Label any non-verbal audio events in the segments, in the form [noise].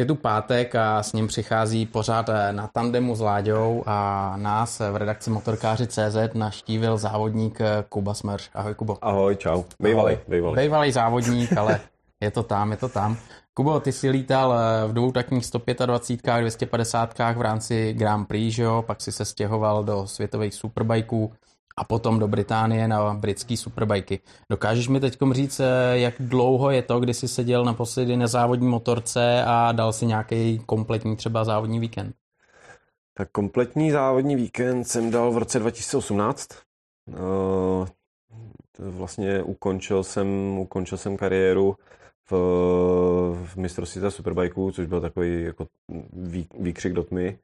Je tu pátek a s ním přichází pořád eh, na tandemu s Láďou a nás v redakci Motorkáři CZ naštívil závodník eh, Kuba Smrš. Ahoj Kubo. Ahoj, čau. Bejvalej, bejvalej. Bejvalej [laughs] závodník, ale je to tam, je to tam. Kubo, ty jsi lítal eh, v dvou takních 125, 250 v rámci Grand Prix, že jo? pak si se stěhoval do světových superbajků a potom do Británie na britský superbajky. Dokážeš mi teď říct, eh, jak dlouho je to, kdy jsi seděl naposledy na závodní motorce a dal si nějaký kompletní třeba závodní víkend? Tak kompletní závodní víkend jsem dal v roce 2018. Uh, vlastně ukončil jsem, ukončil jsem kariéru v, v mistrovství superbajků, což byl takový jako výkřik do tmy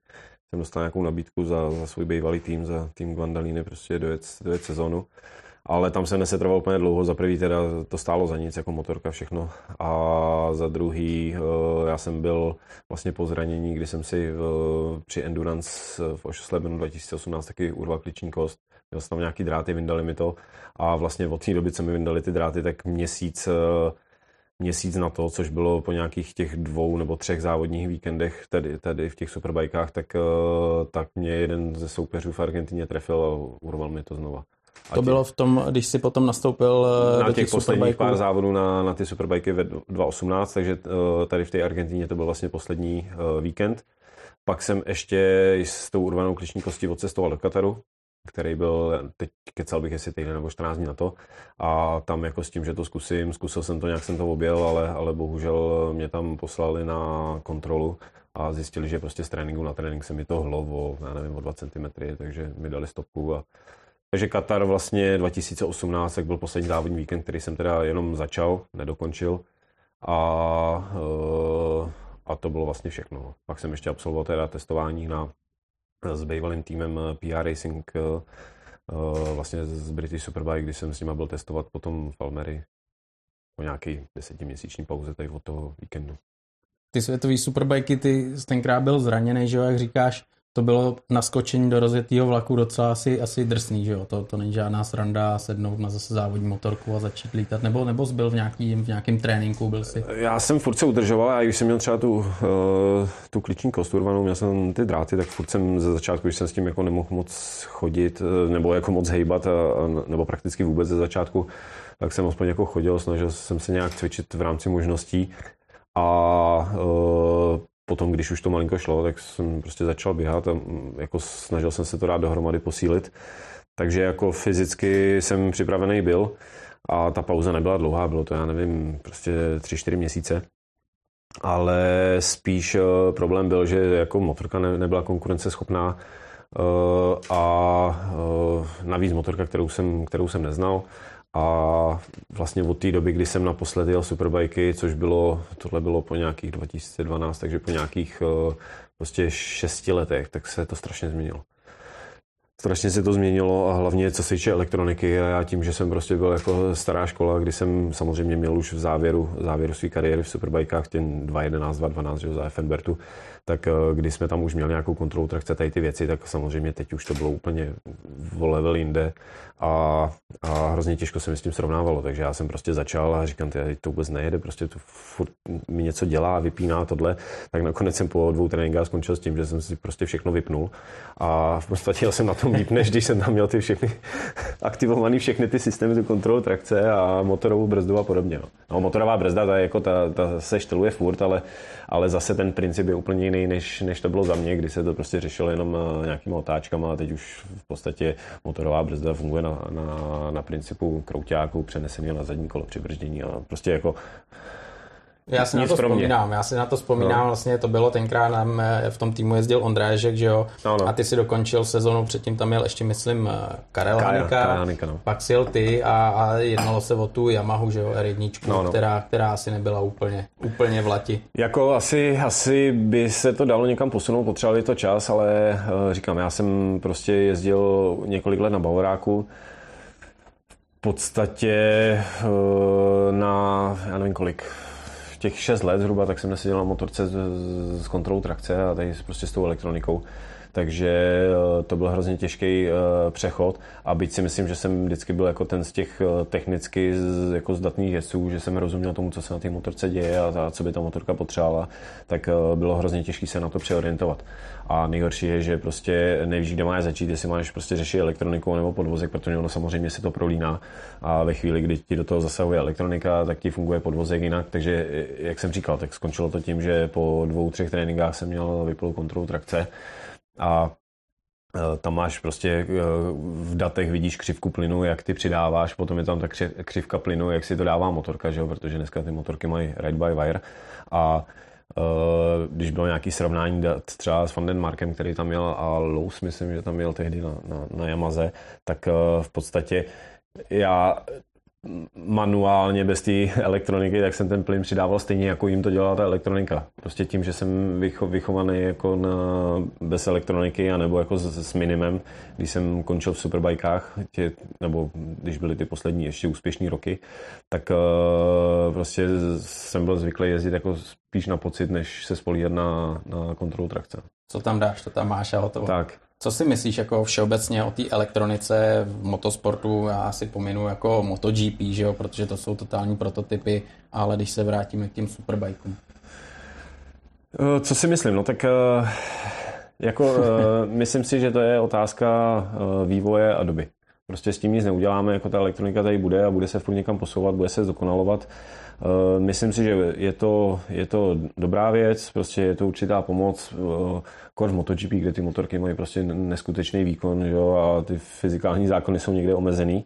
jsem dostal nějakou nabídku za, za svůj bývalý tým, za tým Guandalíny, prostě dojet, sezonu. Ale tam se nesetrval úplně dlouho, za prvý teda to stálo za nic, jako motorka všechno. A za druhý eh, já jsem byl vlastně po zranění, kdy jsem si eh, při Endurance v Ošoslebenu 2018 taky urval klíční kost. Měl jsem tam nějaký dráty, vyndali mi to. A vlastně od té doby, co mi vyndali ty dráty, tak měsíc eh, měsíc na to, což bylo po nějakých těch dvou nebo třech závodních víkendech tady, tady v těch superbajkách, tak, eh, tak mě jeden ze soupeřů v Argentině trefil a urval mi to znova. A to tě... bylo v tom, když si potom nastoupil eh, na do těch, těch posledních pár závodů na, na ty superbajky ve 2018, takže eh, tady v té Argentině to byl vlastně poslední víkend. Pak jsem ještě s tou urvanou kliční kostí odcestoval do Kataru, který byl, teď kecal bych jestli týden nebo 14 dní na to a tam jako s tím, že to zkusím, zkusil jsem to, nějak jsem to objel, ale, ale bohužel mě tam poslali na kontrolu a zjistili, že prostě z tréninku na trénink se mi to hlo o, já nevím, o 2 cm, takže mi dali stopku a takže Katar vlastně 2018, tak byl poslední závodní víkend, který jsem teda jenom začal, nedokončil a, eh, a to bylo vlastně všechno. Pak jsem ještě absolvoval teda testování na s bývalým týmem eh, PR Racing eh, eh, vlastně z British Superbike, když jsem s nima byl testovat potom v Almery po nějaký desetiměsíční pauze tady od toho víkendu. Ty světový superbajky, ty tenkrát byl zraněný, že jo, jak říkáš, to bylo naskočení do rozjetého vlaku docela asi, asi drsný, že jo? To, to není žádná sranda sednout na zase závodní motorku a začít lítat, nebo, nebo byl v, nějaký, v nějakém tréninku, byl si? Já jsem furt se udržoval a když jsem měl třeba tu, uh, tu kliční kost urvanou, měl jsem ty dráty, tak furt jsem ze začátku, když jsem s tím jako nemohl moc chodit, eh, nebo jako moc hejbat, a, nebo prakticky vůbec ze začátku, tak jsem aspoň jako chodil, snažil jsem se nějak cvičit v rámci možností a potom, když už to malinko šlo, tak jsem prostě začal běhat a mm, jako snažil jsem se to dát dohromady posílit. Takže jako fyzicky jsem připravený byl a ta pauza nebyla dlouhá, bylo to, já nevím, prostě tři čtyři měsíce. Ale spíš eh, problém byl, že jako motorka nebyla konkurenceschopná eh, a eh, navíc motorka, kterou jsem, kterou jsem neznal, a vlastně od té doby, kdy jsem naposledy jel superbajky, což bylo, tohle bylo po nějakých 2012, takže po nějakých eh, prostě šesti letech, tak se to strašně změnilo. Strašně se to změnilo a hlavně co se týče elektroniky a já tím, že jsem prostě byl jako stará škola, kdy jsem samozřejmě měl už v závěru, závěru své kariéry v superbajkách ten 2.11, 2.12 že, za Effenbertu, tak eh, když jsme tam už měli nějakou kontrolu trakce, tady ty věci, tak samozřejmě teď už to bylo úplně v level jinde a, a hrozně těžko se mi s tím srovnávalo, takže já jsem prostě začal a říkám, ty, to vůbec nejede, prostě to furt mi něco dělá, vypíná tohle, tak nakonec jsem po dvou tréninkách skončil s tím, že jsem si prostě všechno vypnul. A v podstatě jsem na tom líp, než když jsem tam měl ty všechny [laughs] aktivovaný všechny ty systémy, tu kontrolu trakce a motorovou brzdu a podobně. No, no motorová brzda, ta, jako ta, ta se šteluje furt, ale, ale zase ten princip je úplně jiný, než, než to bylo za mě, kdy se to prostě řešilo jenom eh, nějakýma otáčkama a teď už v podstatě motorová brzda funguje na, na, na principu krouťáku přenesený na zadní kolo při brždění a prostě jako já si na to vzpomínám, já si na to vzpomínám, no. vlastně to bylo tenkrát nám v tom týmu jezdil Ondrážek, že jo, no, no. a ty si dokončil sezonu, předtím tam měl ještě, myslím, eh, Karel Hanika, Hanika no. pak si ty a, a jednalo se o tu Yamahu, že jo, R1, no, no. Která, která asi nebyla úplně, úplně v lati. Jako asi, asi by se to dalo někam posunout, potřebovali to čas, ale eh, říkám, já jsem prostě jezdil několik let na Bavoráku, v podstatě eh, na, já nevím kolik, těch 6 let zhruba, tak jsem neseděl na motorce s, s kontrolou trakce a tady prostě s tou elektronikou. Takže to byl hrozně těžký přechod a byť si myslím, že jsem vždycky byl jako ten z těch technicky jako zdatných jezdců, že jsem rozuměl tomu, co se na té motorce děje a, co by ta motorka potřebovala, tak bylo hrozně těžké se na to přeorientovat. A nejhorší je, že prostě nevíš, kde máš začít, jestli máš prostě řešit elektroniku nebo podvozek, protože ono samozřejmě si to prolíná. A ve chvíli, kdy ti do toho zasahuje elektronika, tak ti funguje podvozek jinak. Takže, jak jsem říkal, tak skončilo to tím, že po dvou, třech tréninkách jsem měl vyplou kontrolu trakce a e, tam máš prostě e, v datech vidíš křivku plynu, jak ty přidáváš, potom je tam ta křivka plynu, jak si to dává motorka, že jo? protože dneska ty motorky mají ride by wire a Eh, když bylo nějaký srovnání dat třeba s Van Markem, který tam měl a Lowe's, myslím, že tam měl tehdy na, na, na Yamaze, tak v podstatě já manuálně bez té elektroniky, tak jsem ten plyn přidával stejně, jako jim to dělala ta elektronika. Prostě tím, že jsem vycho, vychovaný jako na, bez elektroniky, anebo jako s, s minimem, když jsem končil v superbajkách, tě, nebo když byly ty poslední ještě úspěšné roky, tak uh, prostě jsem byl zvyklý jezdit jako spíš na pocit, než se spolíhat na, na kontrolu trakce. Co tam dáš, to tam máš a hotovo. Tak, co si myslíš jako všeobecně o té elektronice v motosportu? Já si pominu jako MotoGP, že jo, protože to jsou totální prototypy, ale když se vrátíme k těm superbajkům. Eh, co si myslím? No tak eh, jako eh, myslím si, že to je otázka vývoje a doby. Prostě s tím nic neuděláme, jako ta elektronika tady bude a bude se furt někam posouvat, bude se zdokonalovat. Myslím si, že je to, je to dobrá věc, prostě je to určitá pomoc kor v MotoGP, kde ty motorky mají prostě neskutečný výkon jo, a ty fyzikální zákony jsou někde omezený.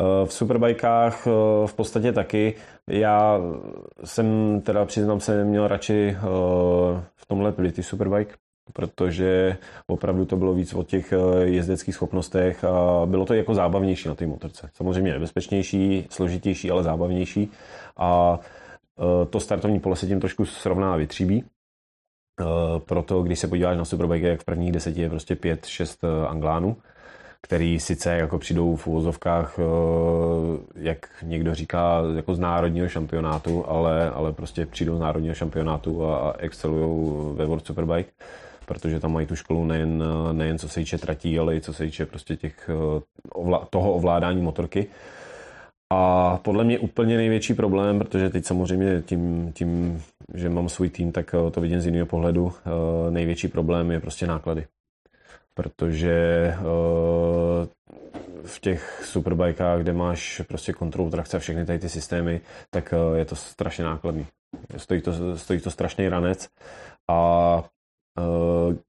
Eh, v superbajkách eh, v podstatě taky. Já jsem teda přiznám se měl radši eh, v tomhle Pretty Superbike, protože opravdu to bylo víc o těch jezdeckých schopnostech a bylo to jako zábavnější na té motorce. Samozřejmě nebezpečnější, složitější, ale zábavnější. A to startovní pole se tím trošku srovná vytříbí, Eh, proto, když se podíváš na Superbike, jak v prvních deseti je prostě pět, šest eh, Anglánů, který sice jako přijdou v úvozovkách, eh, jak někdo říká, jako z národního šampionátu, ale, ale prostě přijdou z národního šampionátu a, a excelují ve World Superbike, protože tam mají tu školu nejen, nejen co se týče tratí, ale i co se týče prostě těch, toho ovládání motorky. A podle mě úplně největší problém, protože teď samozřejmě tím, tím že mám svůj tým, tak eh, to vidím z jiného pohledu. Eh, největší problém je prostě náklady. Protože eh, v těch superbajkách, kde máš prostě kontrolu trakce a všechny tady ty systémy, tak je to strašně nákladný. Stojí to, stojí to strašný ranec a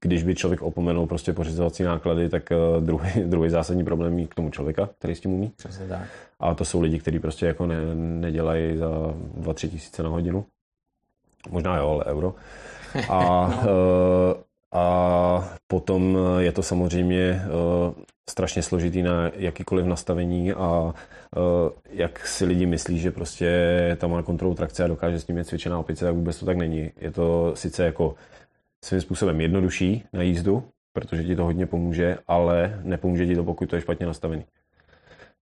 když by člověk opomenul prostě pořizovací náklady, tak druhý, [laughs] druhý zásadní problém je k tomu člověka, který s tím umí. Přesně tak. A to jsou lidi, kteří prostě jako ne, nedělají za 2-3 tisíce na hodinu. Možná jo, ale euro. A, [laughs] eh, a potom je to samozřejmě eh, strašně složitý na jakýkoliv nastavení a eh, jak si lidi myslí, že prostě tam má kontrolu trakce a dokáže s ním je cvičená opice, tak vůbec to tak není. Je to sice jako svým způsobem jednodušší na jízdu, protože ti to hodně pomůže, ale nepomůže ti to, pokud to je špatně nastavený.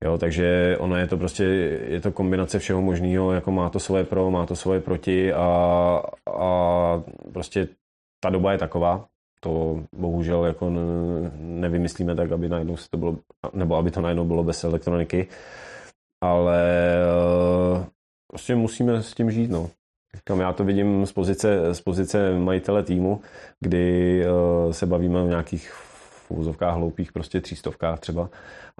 Jo, takže ono je to prostě, je to kombinace všeho možného, jako má to svoje pro, má to svoje proti a, a prostě ta doba je taková, to bohužel jako nevymyslíme tak, aby najednou se to bylo, nebo aby to najednou bylo bez elektroniky, ale eh, prostě musíme s tím žít, no. Říkám, já to vidím z pozice, z pozice majitele týmu, kdy uh, se bavíme o nějakých v úzovkách hloupých prostě třístovkách třeba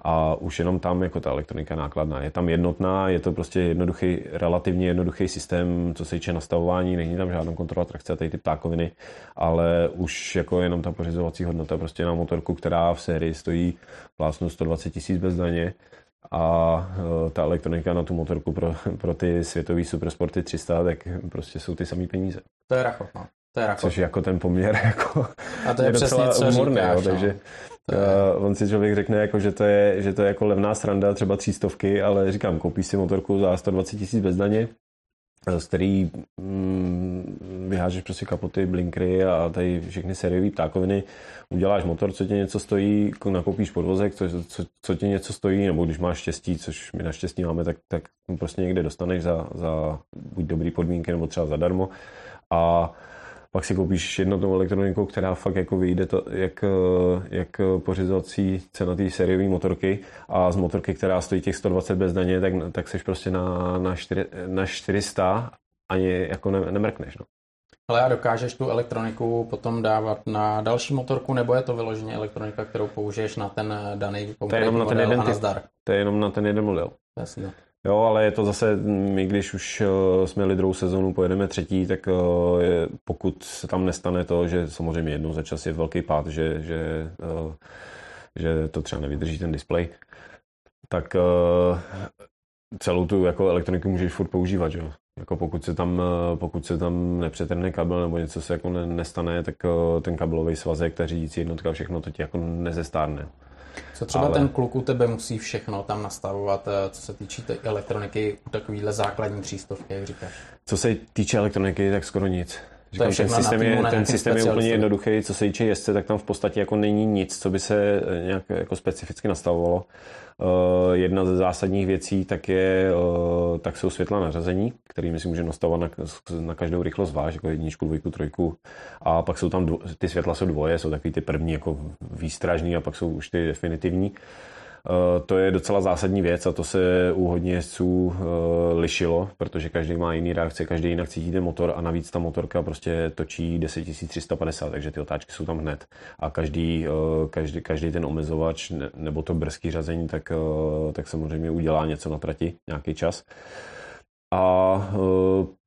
a už jenom tam jako ta elektronika nákladná. Je tam jednotná, je to prostě jednoduchý, relativně jednoduchý systém, co se týče nastavování, není tam žádná kontrola trakce a tady ty ptákoviny, ale už jako jenom ta pořizovací hodnota prostě na motorku, která v sérii stojí vlastně 120 tisíc bez daně, a e, ta elektronika na tu motorku pro, [laughs] pro ty světový supersporty 300, tak prostě jsou ty samé peníze. To je rachot, no. To je rachot. Což jako ten poměr [laughs] jako a to je, je přesně, co umorný, říkáš, jo, takže no. uh, on si člověk řekne, jako, že, to je, že to je jako levná sranda, třeba třístovky, ale říkám, koupíš si motorku za 120 tisíc bez daně, z který mm, vyhážeš prostě kapoty, blinkry a tady všechny sériové ptákoviny, uděláš motor, co tě něco stojí, nakoupíš podvozek, co, co, co tě něco stojí, nebo když máš štěstí, což my naštěstí máme, tak, tak prostě někde dostaneš za, za buď dobrý podmínky, nebo třeba zadarmo. A pak si koupíš jednotnou elektroniku, která fakt jako vyjde to, jak, jak pořizovací cena té sériové motorky a z motorky, která stojí těch 120 bez daně, tak, tak seš prostě na, na, 4, na 400 ani jako ne, nemrkneš. No. Ale a dokážeš tu elektroniku potom dávat na další motorku, nebo je to vyloženě elektronika, kterou použiješ na ten daný konkrétní model ten jeden a nazdar? To je jenom na ten jeden model. Jasně. Jo, ale je to zase, my když už eh, jsme jeli druhou sezonu, pojedeme třetí, tak eh, je, pokud se tam nestane to, že samozřejmě jednou za čas je velký pád, že, že, eh, že to třeba nevydrží ten displej, tak celou tu jako elektroniku můžeš furt používat, jo. Jako pokud se tam, pokud se tam nepřetrhne kabel nebo něco se jako nestane, tak ten kabelový svazek, ta řídící jednotka, všechno to ti jako nezestárne. Co třeba Ale... ten kluk u tebe musí všechno tam nastavovat, eh, co se týče té elektroniky u takovýhle základní přístovky, jak říkáš? Co se týče elektroniky, tak skoro nic. Říkám, ten systém, je, ten systém je úplně jednoduchý, co se týče jezdce, tak tam v podstatě jako není nic, co by se eh, nějak jako specificky nastavovalo. Uh, jedna ze zásadních věcí tak, je, uh, tak jsou světla nařazení, kterými si můžeme nastavovat na, na každou rychlost váž, jako jedničku, dvojku, trojku. A pak jsou tam, dvo, ty světla jsou dvoje, jsou takový ty první jako výstražní a pak jsou už ty definitivní. Uh, Eh, to je docela zásadní věc a to se u hodně jezdců eh, lišilo, protože každý má jiný reakce, každý jinak cítí ten motor a navíc ta motorka prostě točí 10350, takže ty otáčky jsou tam hned. A každý, eh, každý, každý ten omezovač nebo to brzký řazení, tak, tak samozřejmě udělá něco na trati, nějaký čas. A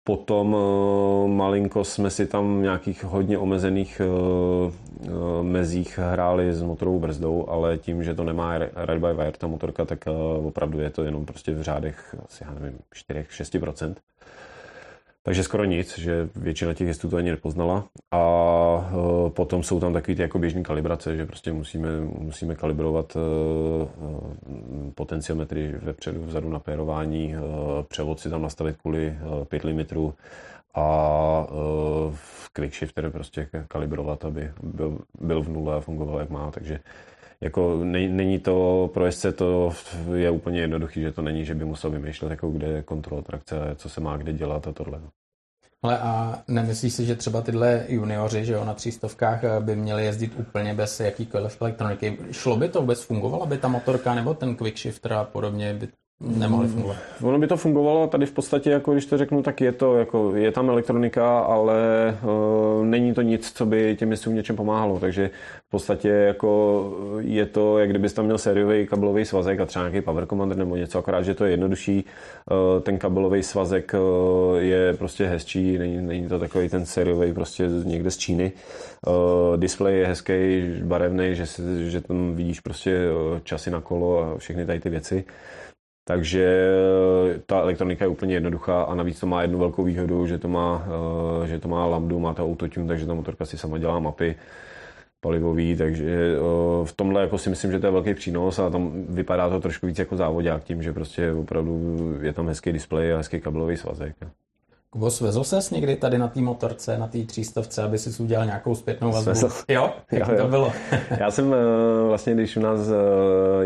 Potom eh, malinko jsme si tam v nějakých hodně omezených eh, mezích hráli s motorovou brzdou, ale tím, že to nemá ride by wire ta motorka, tak opravdu je to jenom prostě v řádech asi, já nevím, 4-6%. Takže skoro nic, že většina těch jezdců to ani nepoznala. A e, potom jsou tam takové ty jako běžné kalibrace, že prostě musíme, musíme kalibrovat e, e, potenciometry vepředu, vzadu na pérování, převod si tam nastavit kvůli 5 limetrů a v quick shifter prostě kalibrovat, aby byl, byl v nule a fungoval jak má, takže jako není to, pro jezdce to je úplně jednoduchý, že to není, že by musel vymýšlet, jako kde je kontrola trakce, co se má kde dělat a tohle. Ale a nemyslíš si, že třeba tyhle junioři, že jo, na třístovkách eh, by měli jezdit úplně bez jakýkoliv elektroniky? Šlo by to vůbec, fungovala by ta motorka nebo ten quick shifter a podobně by nemohly fungovat. Ono by to fungovalo tady v podstatě, jako když to řeknu, tak je to, jako je tam elektronika, ale uh, není to nic, co by těm městům něčem pomáhalo, takže v podstatě jako je to, jak kdybys tam měl sériový kabelový svazek a třeba nějaký power commander nebo něco, akorát, že to je jednodušší. Uh, ten kabelový svazek uh, je prostě hezčí, není, není to takový ten sériový prostě někde z Číny. Uh, display je hezký, barevný, že, že tam vidíš prostě časy na kolo a všechny tady ty věci. Takže eh, ta elektronika je úplně jednoduchá a navíc to má jednu velkou výhodu, že to má, eh, že to má lambdu, má to autotune, takže ta motorka si sama dělá mapy palivový, takže eh, v tomhle jako si myslím, že to je velký přínos a tam vypadá to trošku víc jako závodák tím, že prostě opravdu je tam hezký displej a hezký kabelový svazek. Kubo, svezl ses někdy tady na té motorce, na té třístovce, aby si udělal nějakou zpětnou vazbu? Svezl. Jo? Jak jo, jo. to bylo? Já jsem eh, vlastně, když u nás eh,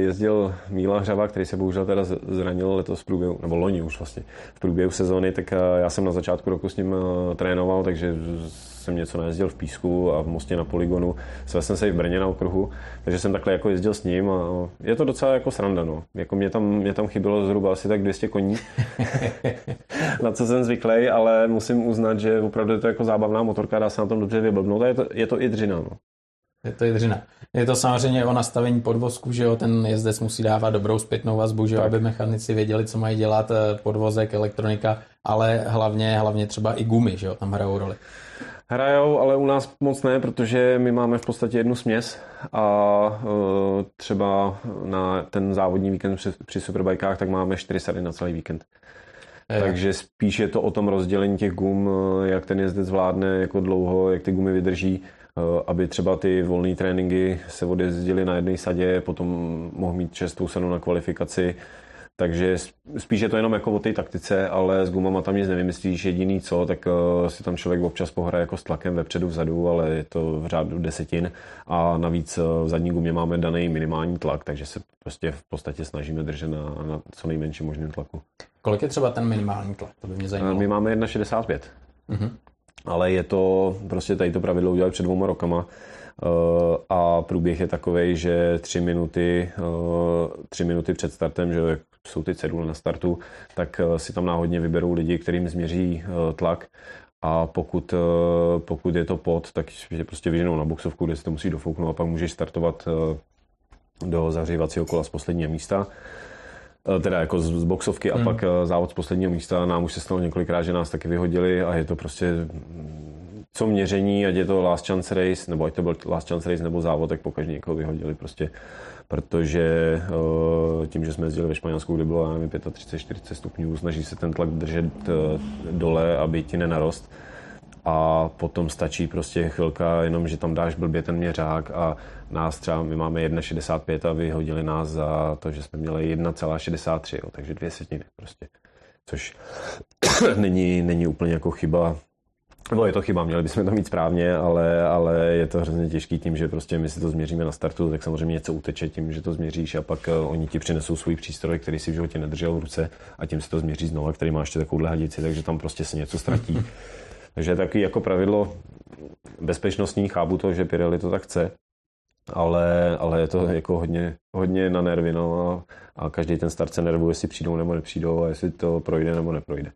jezdil Míla Hřava, který se bohužel teda zranil letos v průběhu, nebo loni už vlastně, v průběhu sezóny, tak eh, já jsem na začátku roku s ním trénoval, takže jsem něco najezdil v písku a v Mostě na poligonu. Své jsem se i v Brně na okruhu, takže jsem takhle jako jezdil s ním a je to docela jako sranda. No. Jako mě, tam, mě tam chybělo zhruba asi tak 200 koní, [laughs] na co jsem zvyklý, ale musím uznat, že opravdu je to jako zábavná motorka, dá se na tom dobře vyblbnout a je to, je to i dřina. No. Je to dřina. Je to samozřejmě o nastavení podvozku, že jo, ten jezdec musí dávat dobrou zpětnou vazbu, že jo, aby mechanici věděli, co mají dělat, eh, podvozek, elektronika, ale hlavně, hlavně třeba i gumy, že jo, tam hrajou roli. Hrajou, ale u nás moc ne, protože my máme v podstatě jednu směs a uh, třeba na ten závodní víkend při, při superbajkách tak máme čtyři sady na celý víkend. Je. Takže spíš je to o tom rozdělení těch gum, e, jak ten jezdec zvládne, jako dlouho, jak ty gumy vydrží, e, aby třeba ty volné tréninky se odjezdily na jedné sadě, potom mohl mít čestou senu na kvalifikaci, takže spíš je to jenom jako o té taktice, ale s gumama tam nic nevymyslíš. Jediný co, tak uh, si tam člověk občas pohraje jako s tlakem vepředu, vzadu, ale je to v řádu desetin. A navíc uh, v zadní gumě máme daný minimální tlak, takže se prostě v podstatě snažíme držet na, na co nejmenším možném tlaku. Kolik je třeba ten minimální tlak? To by mě zajímalo. My máme 1,65. Uh-huh. ale je to, prostě tady to pravidlo udělali před dvouma rokama eh, a průběh je takový, že tři minuty, tři minuty před startem, že jsou ty cedule na startu, tak si tam náhodně vyberou lidi, kterým změří tlak a pokud, pokud je to pod, tak je prostě vyženou na boxovku, kde si to musí dofouknout a pak můžeš startovat do zahřívacího kola z posledního místa eh, teda jako z, z boxovky a hmm. pak eh, závod z posledního místa. Nám už se stalo několikrát, že nás taky vyhodili a je to prostě co měření, ať je to last chance race, nebo ať to byl last chance race nebo závod, tak pokaždé někoho vyhodili prostě, protože eh, tím, že jsme jezdili ve Španělsku, kde bylo, nevím, 35-40 stupňů, snaží se ten tlak držet dole, aby ti nenarost a potom stačí prostě chvilka, jenom že tam dáš blbě ten měřák a nás třeba, my máme 1,65 a vyhodili nás za to, že jsme měli 1,63, takže dvě setiny prostě. Což [coughs] není, není úplně jako chyba, No je to chyba, měli bychom to mít správně, ale, ale je to hrozně těžký tím, že prostě my si to změříme na startu, tak samozřejmě něco uteče tím, že to změříš a pak uh, oni ti přinesou svůj přístroj, který si v životě nedržel v ruce a tím si to změří znova, který má ještě takovouhle hadici, takže tam prostě se něco ztratí. [laughs] takže taky jako pravidlo bezpečnostní, chápu to, že Pirelli to tak chce, ale, ale je to jako hodně, hodně na nervy no, a, a každý ten start se nervuje, jestli přijdou nebo nepřijdou a jestli to projde nebo neprojde.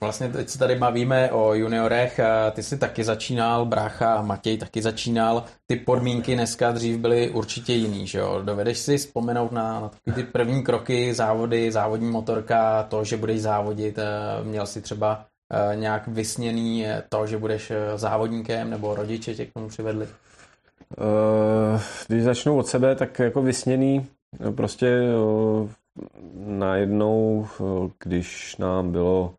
Vlastně teď se tady bavíme o juniorech, ty jsi taky začínal, brácha Matěj taky začínal, ty podmínky dneska dřív byly určitě jiný, že jo? Dovedeš si vzpomenout na, na ty první kroky, závody, závodní motorka, to, že budeš závodit, eh, měl si třeba eh, nějak vysněný eh, to, že budeš závodníkem, nebo rodiče tě k tomu přivedli? Když začnu od sebe, tak jako vysněný, prostě najednou, když nám bylo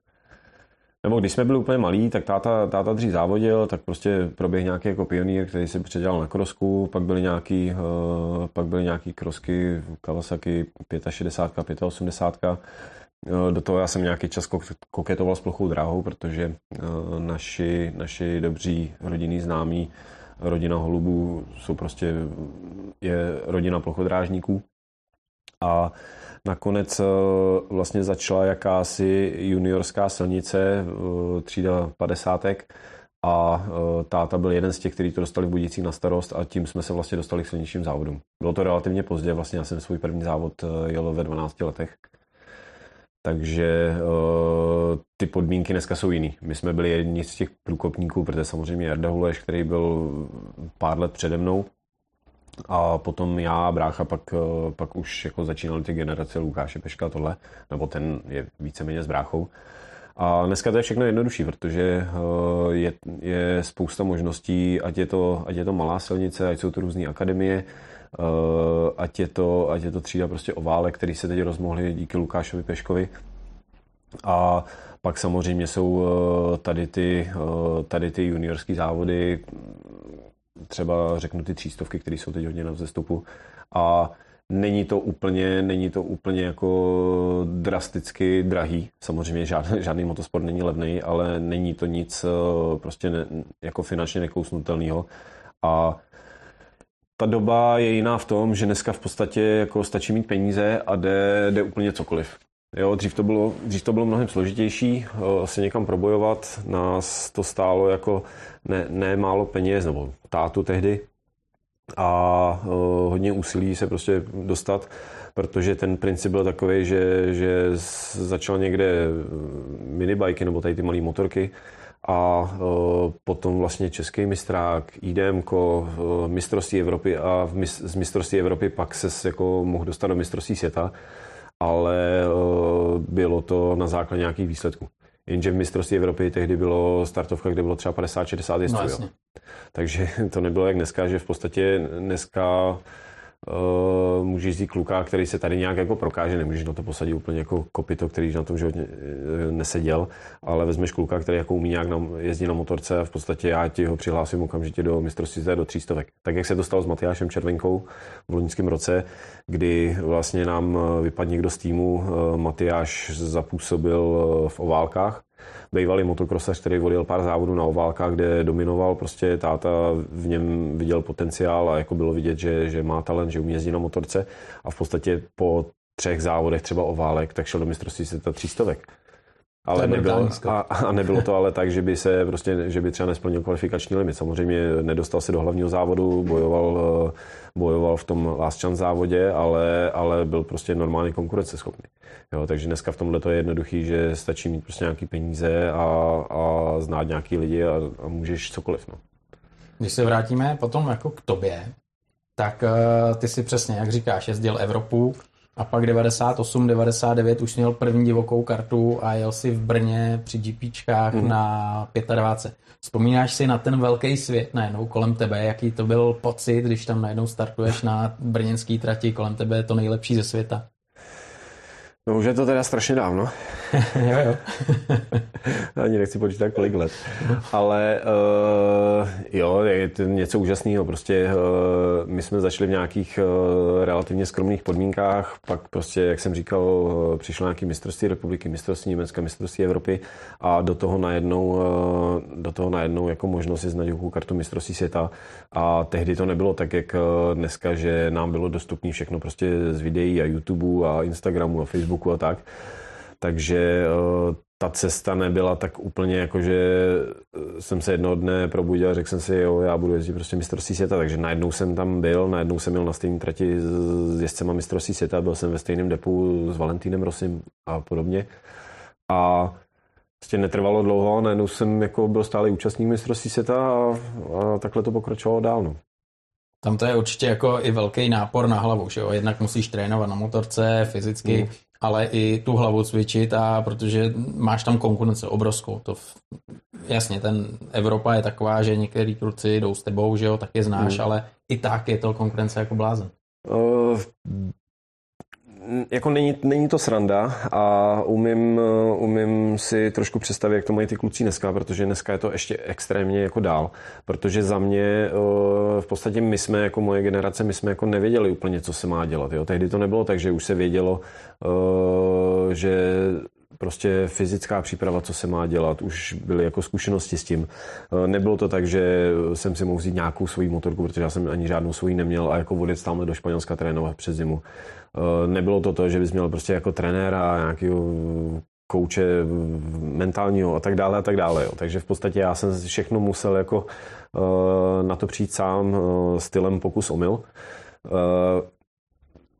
nebo když jsme byli úplně malí, tak táta, táta dřív závodil, tak prostě proběh nějaký jako pionýr, který se předělal na krosku, pak byly nějaký, uh, pak byly nějaký krosky Kawasaki 65, 85. Uh, do toho já jsem nějaký čas koketoval s plochou dráhou, protože uh, naši, naši dobří rodinní známí rodina holubů jsou prostě, je rodina plochodrážníků. A nakonec eh, vlastně začala jakási juniorská silnice, eh, třída padesátek, a eh, táta byl jeden z těch, kteří to dostali v Budících na starost a tím jsme se vlastně dostali k silničním závodům. Bylo to relativně pozdě, vlastně já jsem svůj první závod jel ve 12 letech. Takže ty podmínky dneska jsou jiný. My jsme byli jedni z těch průkopníků, protože samozřejmě Jarda Huleš, který byl pár let přede mnou, a potom já brácha pak, uh, pak už jako začínali ty generace Lukáše Peška tohle, nebo ten je víceméně s bráchou. A dneska to je všechno jednodušší, protože uh, je, je spousta možností, ať je, to, ať je to malá silnice, ať jsou to různé akademie, Eh, ať je to, ať je to třída prostě ovále, který se teď rozmohli díky Lukášovi Peškovi. A pak samozřejmě jsou eh, tady ty, eh, tady ty juniorské závody, třeba řeknu ty třístovky, které jsou teď hodně na vzestupu. A není to úplně, není to úplně jako drasticky drahý. Samozřejmě žádný, [laughs] žádný motosport není levný, ale není to nic prostě ne, jako finančně nekousnutelného. A ta doba je jiná v tom, že dneska v podstatě jako stačí mít peníze a jde, jde úplně cokoliv. Jo, dřív to bylo, dřív to bylo mnohem složitější eh, se někam probojovat. Nás to stálo jako ne, ne málo peněz, nebo tátu tehdy, a uh, hodně úsilí se prostě dostat, protože ten princip byl takový, že, že začal někde minibajky nebo tady ty malé motorky, a potom vlastně český mistrák, IDM, e, mistrovství Evropy a z mistrovství Evropy pak se jako mohl dostat do mistrovství světa, ale e, bylo to na základě nějakých výsledků. Jenže v mistrovství Evropy tehdy bylo startovka, kde bylo třeba 50-60 jezdců. No, Takže [laughs] to nebylo jak dneska, že v podstatě dneska uh, můžeš jít kluka, který se tady nějak jako prokáže, nemůžeš na to posadit úplně jako kopito, který na tom životě eh, neseděl, ale vezmeš kluka, který jako umí nějak na, jezdit na motorce a v podstatě já ti ho přihlásím okamžitě do mistrovství do třístovek. Tak jak se dostal s Matyášem Červenkou v loňském roce, kdy vlastně nám eh, vypadl někdo z týmu, Matyáš zapůsobil v oválkách, bývalý motokrosař, který vodil pár závodů na oválkách, kde dominoval, prostě táta v něm viděl potenciál a jako bylo vidět, že, že má talent, že umí jezdit na motorce a v podstatě po třech závodech třeba oválek, tak šel do mistrovství světa třístovek. Ale nebylo, a, a nebylo to ale tak, že by se prostě, že by třeba nesplnil kvalifikační limit. Samozřejmě nedostal se do hlavního závodu, bojoval, bojoval v tom last chance závodě, ale, ale byl prostě normálně konkurenceschopný. Jo, takže dneska v tomhle to je jednoduchý, že stačí mít prostě nějaký peníze a, a znát nějaký lidi a, a můžeš cokoliv. No. Když se vrátíme potom jako k tobě, tak uh, ty si přesně, jak říkáš, jezdil Evropu a pak 98, 99 už měl první divokou kartu a jel si v Brně při GPčkách mm. na 25. Vzpomínáš si na ten velký svět najednou kolem tebe, jaký to byl pocit, když tam najednou startuješ na brněnský trati, kolem tebe je to nejlepší ze světa? No už je to teda strašně dávno. [laughs] jo, jo. [laughs] Ani nechci počítat, kolik let. Ale uh, jo, je to něco úžasného. Prostě uh, my jsme začali v nějakých uh, relativně skromných podmínkách, pak prostě, jak jsem říkal, uh, přišlo nějaký mistrovství republiky, mistrovství Německa, mistrovství Evropy a do toho najednou, uh, do toho najednou jako možnost je znát kartu mistrovství světa. A tehdy to nebylo tak, jak dneska, že nám bylo dostupné všechno prostě z videí a YouTube a Instagramu a Facebooku a tak. Takže eh, ta cesta nebyla tak úplně jako, že eh, jsem se jednoho dne probudil a řekl jsem si, jo, já budu jezdit prostě mistrovství světa, takže najednou jsem tam byl, najednou jsem měl na stejné trati s jezdcema mistrovství světa, byl jsem ve stejném depu s Valentínem Rosim a podobně. A prostě netrvalo dlouho, najednou jsem jako byl stále účastník mistrovství světa a, a takhle to pokračovalo dál. No. Tam to je určitě jako i velký nápor na hlavu, že jo? Jednak musíš trénovat na motorce fyzicky, mm ale i tu hlavu cvičit a protože máš tam konkurence obrovskou. To v, jasně, ten Evropa je taková, že některý kluci jdou s tebou, že jo, tak je znáš, mm. ale i tak je to konkurence jako blázen. Uh, jako není, není to sranda a umím, umím si trošku představit, jak to mají ty kluci dneska, protože dneska je to ještě extrémně jako dál, protože za mě eh, v podstatě my jsme jako moje generace, my jsme jako nevěděli úplně, co se má dělat. Jo. Tehdy to nebylo tak, že už se vědělo, eh, že prostě fyzická příprava, co se má dělat, už byly jako zkušenosti s tím. Eh, nebylo to tak, že jsem si mohl vzít nějakou svoji motorku, protože já jsem ani žádnou svoji neměl a jako vodit tamhle do Španělska trénovat přes zimu. Eh, nebylo to to, že bys měl prostě jako trenéra a nějakého kouče mentálního a tak dále a tak dále. Takže v podstatě já jsem všechno musel jako eh, na to přijít sám stylem pokus omyl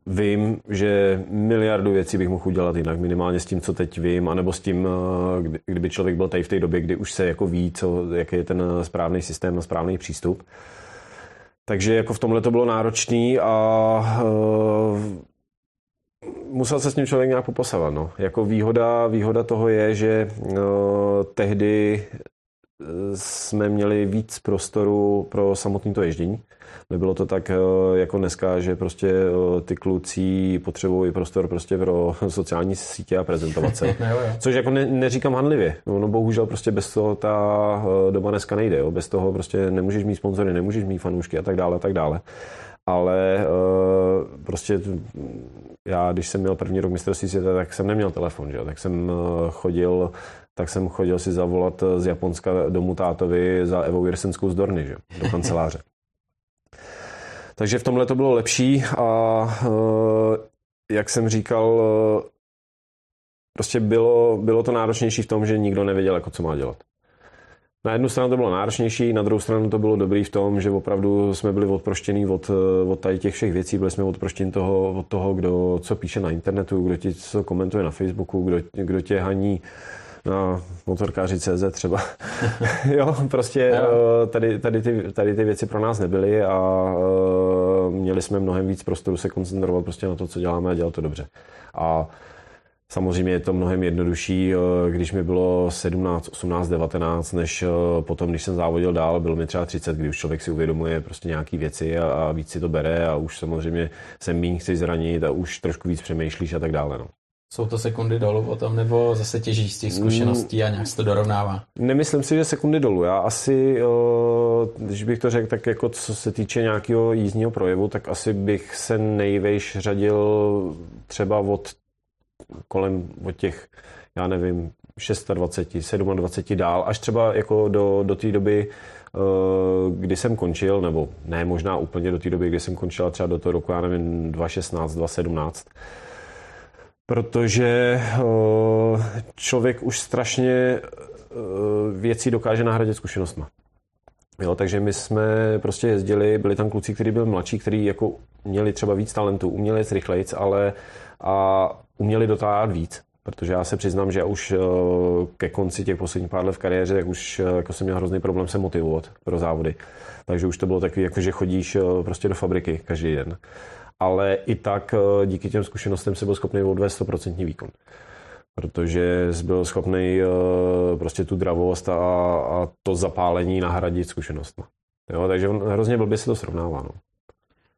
vím, že miliardu věcí bych mohl udělat jinak, minimálně s tím, co teď vím, anebo s tím, eh, kdyby člověk byl tady v té době, kdy už se jako ví, co, jaký je ten správný systém a správný přístup. Takže jako v tomhle to bylo náročný a uh, musel se s tím člověk nějak poposavat. No. Jako výhoda, výhoda toho je, že uh, tehdy jsme měli víc prostoru pro samotné to ježdění. Nebylo to tak eh, jako dneska, že prostě eh, ty kluci potřebují prostor prostě pro [laughs] sociální sítě a prezentovat se. [laughs] Což jako ne, neříkám hanlivě. No bohužel prostě bez toho ta eh, doba dneska nejde. Jo. Bez toho prostě nemůžeš mít sponzory, nemůžeš mít fanoušky a tak dále a tak dále. Ale prostě já, když jsem měl první rok mistrovství světa, tak jsem neměl telefon, že? tak jsem chodil tak jsem chodil si zavolat z Japonska domů tátovi za Evou Jirsenskou z Dorny, že? do kanceláře. [laughs] Takže v tomhle to bylo lepší a eh, jak jsem říkal, eh, prostě bylo, bylo to náročnější v tom, že nikdo nevěděl, jako co má dělat. Na jednu stranu to bylo náročnější, na druhou stranu to bylo dobrý v tom, že opravdu jsme byli odproštění od, eh, od tady těch všech věcí, byli jsme odproštěni toho, od toho, kdo co píše na internetu, kdo ti co komentuje na Facebooku, kdo, kdo tě haní na motorkáři CZ třeba. [laughs] jo, prostě. Eh, tady, tady, ty, tady ty věci pro nás nebyly a uh, měli jsme mnohem víc prostoru se koncentrovat prostě na to, co děláme a dělat to dobře. A Samozřejmě je to mnohem jednodušší, eh, když mi bylo 17, 18, 19, než potom, když jsem závodil dál, bylo mi třeba 30, kdy už člověk si uvědomuje prostě nějaké věci a, a víc si to bere a už samozřejmě se méně chci zranit a už trošku víc přemýšlíš a tak dále. No. Jsou to sekundy dolů potom, nebo zase těží z těch zkušeností a nějak se to dorovnává? Nemyslím si, že sekundy dolů. Já asi, když bych to řekl, tak jako co se týče nějakého jízdního projevu, tak asi bych se nejvejš řadil třeba od kolem od těch, já nevím, 26, 27 dál, až třeba jako do, do té doby, kdy jsem končil, nebo ne možná úplně do té doby, kdy jsem končil, třeba do toho roku, já nevím, 2016, 2017, protože člověk už strašně věcí dokáže nahradit zkušenostma. Jo, takže my jsme prostě jezdili, byli tam kluci, kteří byli mladší, kteří jako měli třeba víc talentu, uměli jet rychlejc, ale a uměli dotáhat víc. Protože já se přiznám, že já už eh, ke konci těch posledních pár let v kariéře, tak už eh, jako jsem měl hrozný problém se motivovat pro závody. Takže už to bylo takový, jako že chodíš eh, prostě do fabriky každý den. Ale i tak díky těm zkušenostem se byl schopný odvést 100% výkon protože byl schopný uh, prostě tu dravost a, a to zapálení nahradit zkušenostmi. Jo, takže hrozně blbě se to srovnává. No.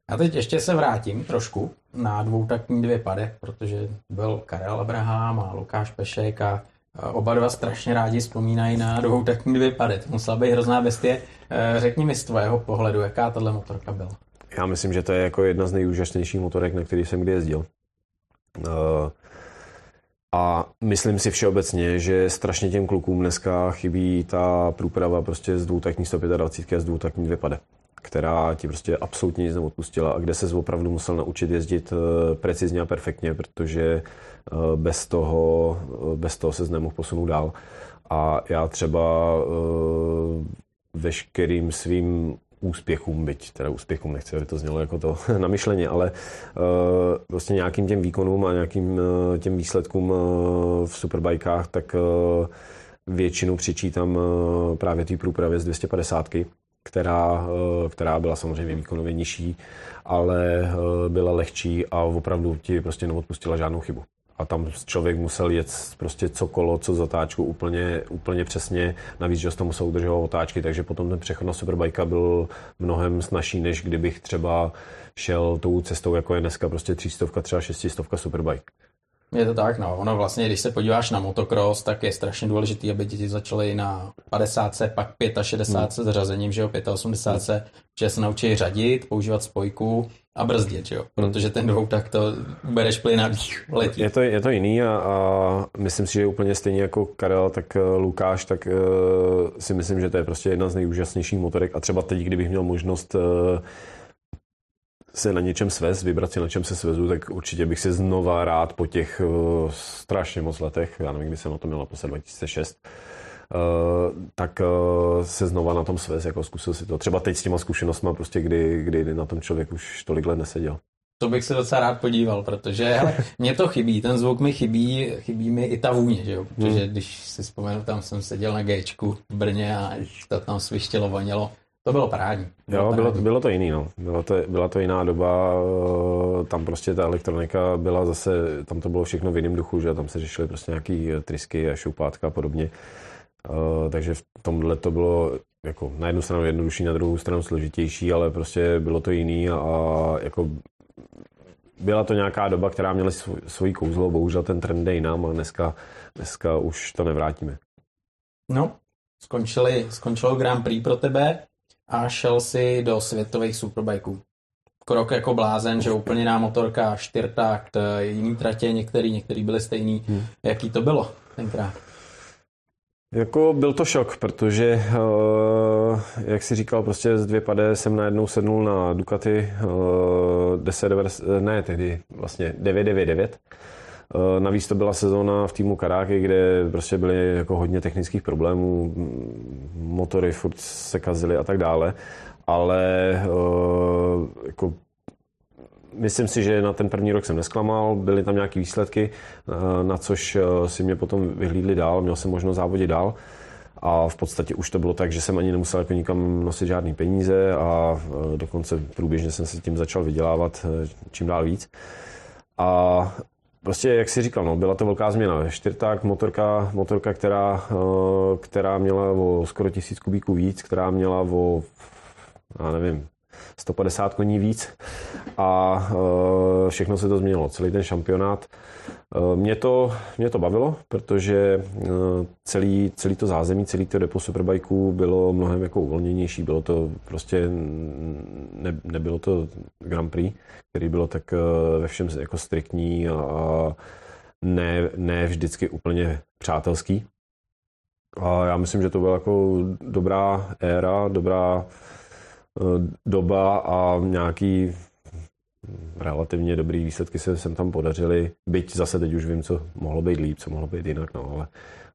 A teď ještě se vrátím trošku na dvoutakní dvě pady, protože byl Karel Abraham a Lukáš Pešek a oba dva strašně rádi vzpomínají na dvoutakní dvě pady. To musela být hrozná bestie. Eh, řekni mi z tvého pohledu, jaká tahle motorka byla? Já myslím, že to je jako jedna z nejúžasnějších motorek, na který jsem kdy jezdil. Uh, a myslím si všeobecně, že strašně těm klukům dneska chybí ta průprava prostě z dvoutakní 125 a z dvoutakní 2 pade která ti prostě absolutně nic neodpustila a kde se opravdu musel naučit jezdit eh, precizně a perfektně, protože eh, bez toho, eh, bez toho se nemohl posunout dál. A já třeba veškerým svým úspěchům, byť teda úspěchům nechci, aby to znělo jako to [laughs] na myšlení, ale uh, vlastně nějakým těm výkonům a nějakým uh, těm výsledkům uh, v superbajkách, tak uh, většinu přičítám uh, právě té průpravě z 250 která, která byla samozřejmě výkonově nižší, ale byla lehčí a opravdu ti prostě neodpustila žádnou chybu a tam člověk musel jet prostě co kolo, co zatáčku úplně, úplně přesně. Navíc, že to musel udržovat otáčky, takže potom ten přechod na Superbike byl mnohem snažší, než kdybych třeba šel tou cestou, jako je dneska prostě třístovka, třeba šestistovka Superbike. Je to tak, no. Ono vlastně, když se podíváš na motocross, tak je strašně důležité, aby děti začaly na 50, pak 65 hmm. s řazením, že jo, 85, hmm. že se naučí řadit, používat spojku a brzdit, jo, protože ten dvou tak to bereš plyn a letí. Je to, je to jiný a, a myslím si, že úplně stejně jako Karel, tak uh, Lukáš, tak uh, si myslím, že to je prostě jedna z nejúžasnějších motorek a třeba teď, kdybych měl možnost uh, se na něčem svést, vybrat si na čem se svezu, tak určitě bych si znova rád po těch uh, strašně moc letech, já nevím, kdy jsem na to měl naposled 2006, Uh, tak uh, se znova na tom svést, jako zkusil si to. Třeba teď s těma zkušenostmi, prostě kdy, kdy na tom člověk už tolik let neseděl. To bych se docela rád podíval, protože hele, mě to chybí, ten zvuk mi chybí, chybí mi i ta vůně, že jo? Protože hmm. když si vzpomenu, tam jsem seděl na Gčku v Brně a to tam svištělo, vonělo, to bylo parádní. Bylo jo, bylo, bylo to jiný, no. Bylo to, byla to jiná doba, eh, tam prostě ta elektronika byla zase, tam to bylo všechno v jiném duchu, že tam se řešily prostě nějaký eh, trysky a šoupátka a podobně. Uh, takže v tomhle to bylo jako na jednu stranu jednodušší, na druhou stranu složitější, ale prostě bylo to jiný a, a jako byla to nějaká doba, která měla svůj, kouzlo, bohužel ten trend jde jinam a dneska, dneska už to nevrátíme. No, skončili, skončilo Grand Prix pro tebe a šel si do světových superbajků. Krok jako blázen, že úplně jiná motorka, štyrtakt, jiný tratě, některý, některý byly stejný. Hmm. Jaký to bylo tenkrát? Jako byl to šok, protože, uh, jak si říkal, prostě z dvě pade jsem najednou sednul na Ducati uh, 10, ne tehdy, vlastně 999. Uh, navíc to byla sezóna v týmu Karáky, kde prostě byly jako hodně technických problémů, motory furt se kazily a tak dále, ale jako myslím si, že na ten první rok jsem nesklamal, byly tam nějaké výsledky, eh, na což eh, si mě potom vyhlídli dál, měl jsem možnost závodit dál. A v podstatě už to bylo tak, že jsem ani nemusel jako nikam nosit žádný peníze a eh, dokonce průběžně jsem se tím začal vydělávat čím dál víc. A prostě, jak si říkal, no, byla to velká změna. Čtyrták, motorka, motorka která, která měla o skoro tisíc kubíků víc, která měla o, já nevím, 150 koní víc a eh, všechno se to změnilo, celý ten šampionát. Eh, mě to, mě to bavilo, protože eh, celý, celý to zázemí, celý to depo Superbikeů bylo mnohem jako uvolněnější, bylo to prostě, ne, nebylo to Grand Prix, který bylo tak ve všem jako striktní a ne, ne vždycky úplně přátelský. A já myslím, že to byla jako dobrá éra, dobrá doba a nějaký relativně dobrý výsledky se sem tam podařily, byť zase teď už vím, co mohlo být líp, co mohlo být jinak, no, ale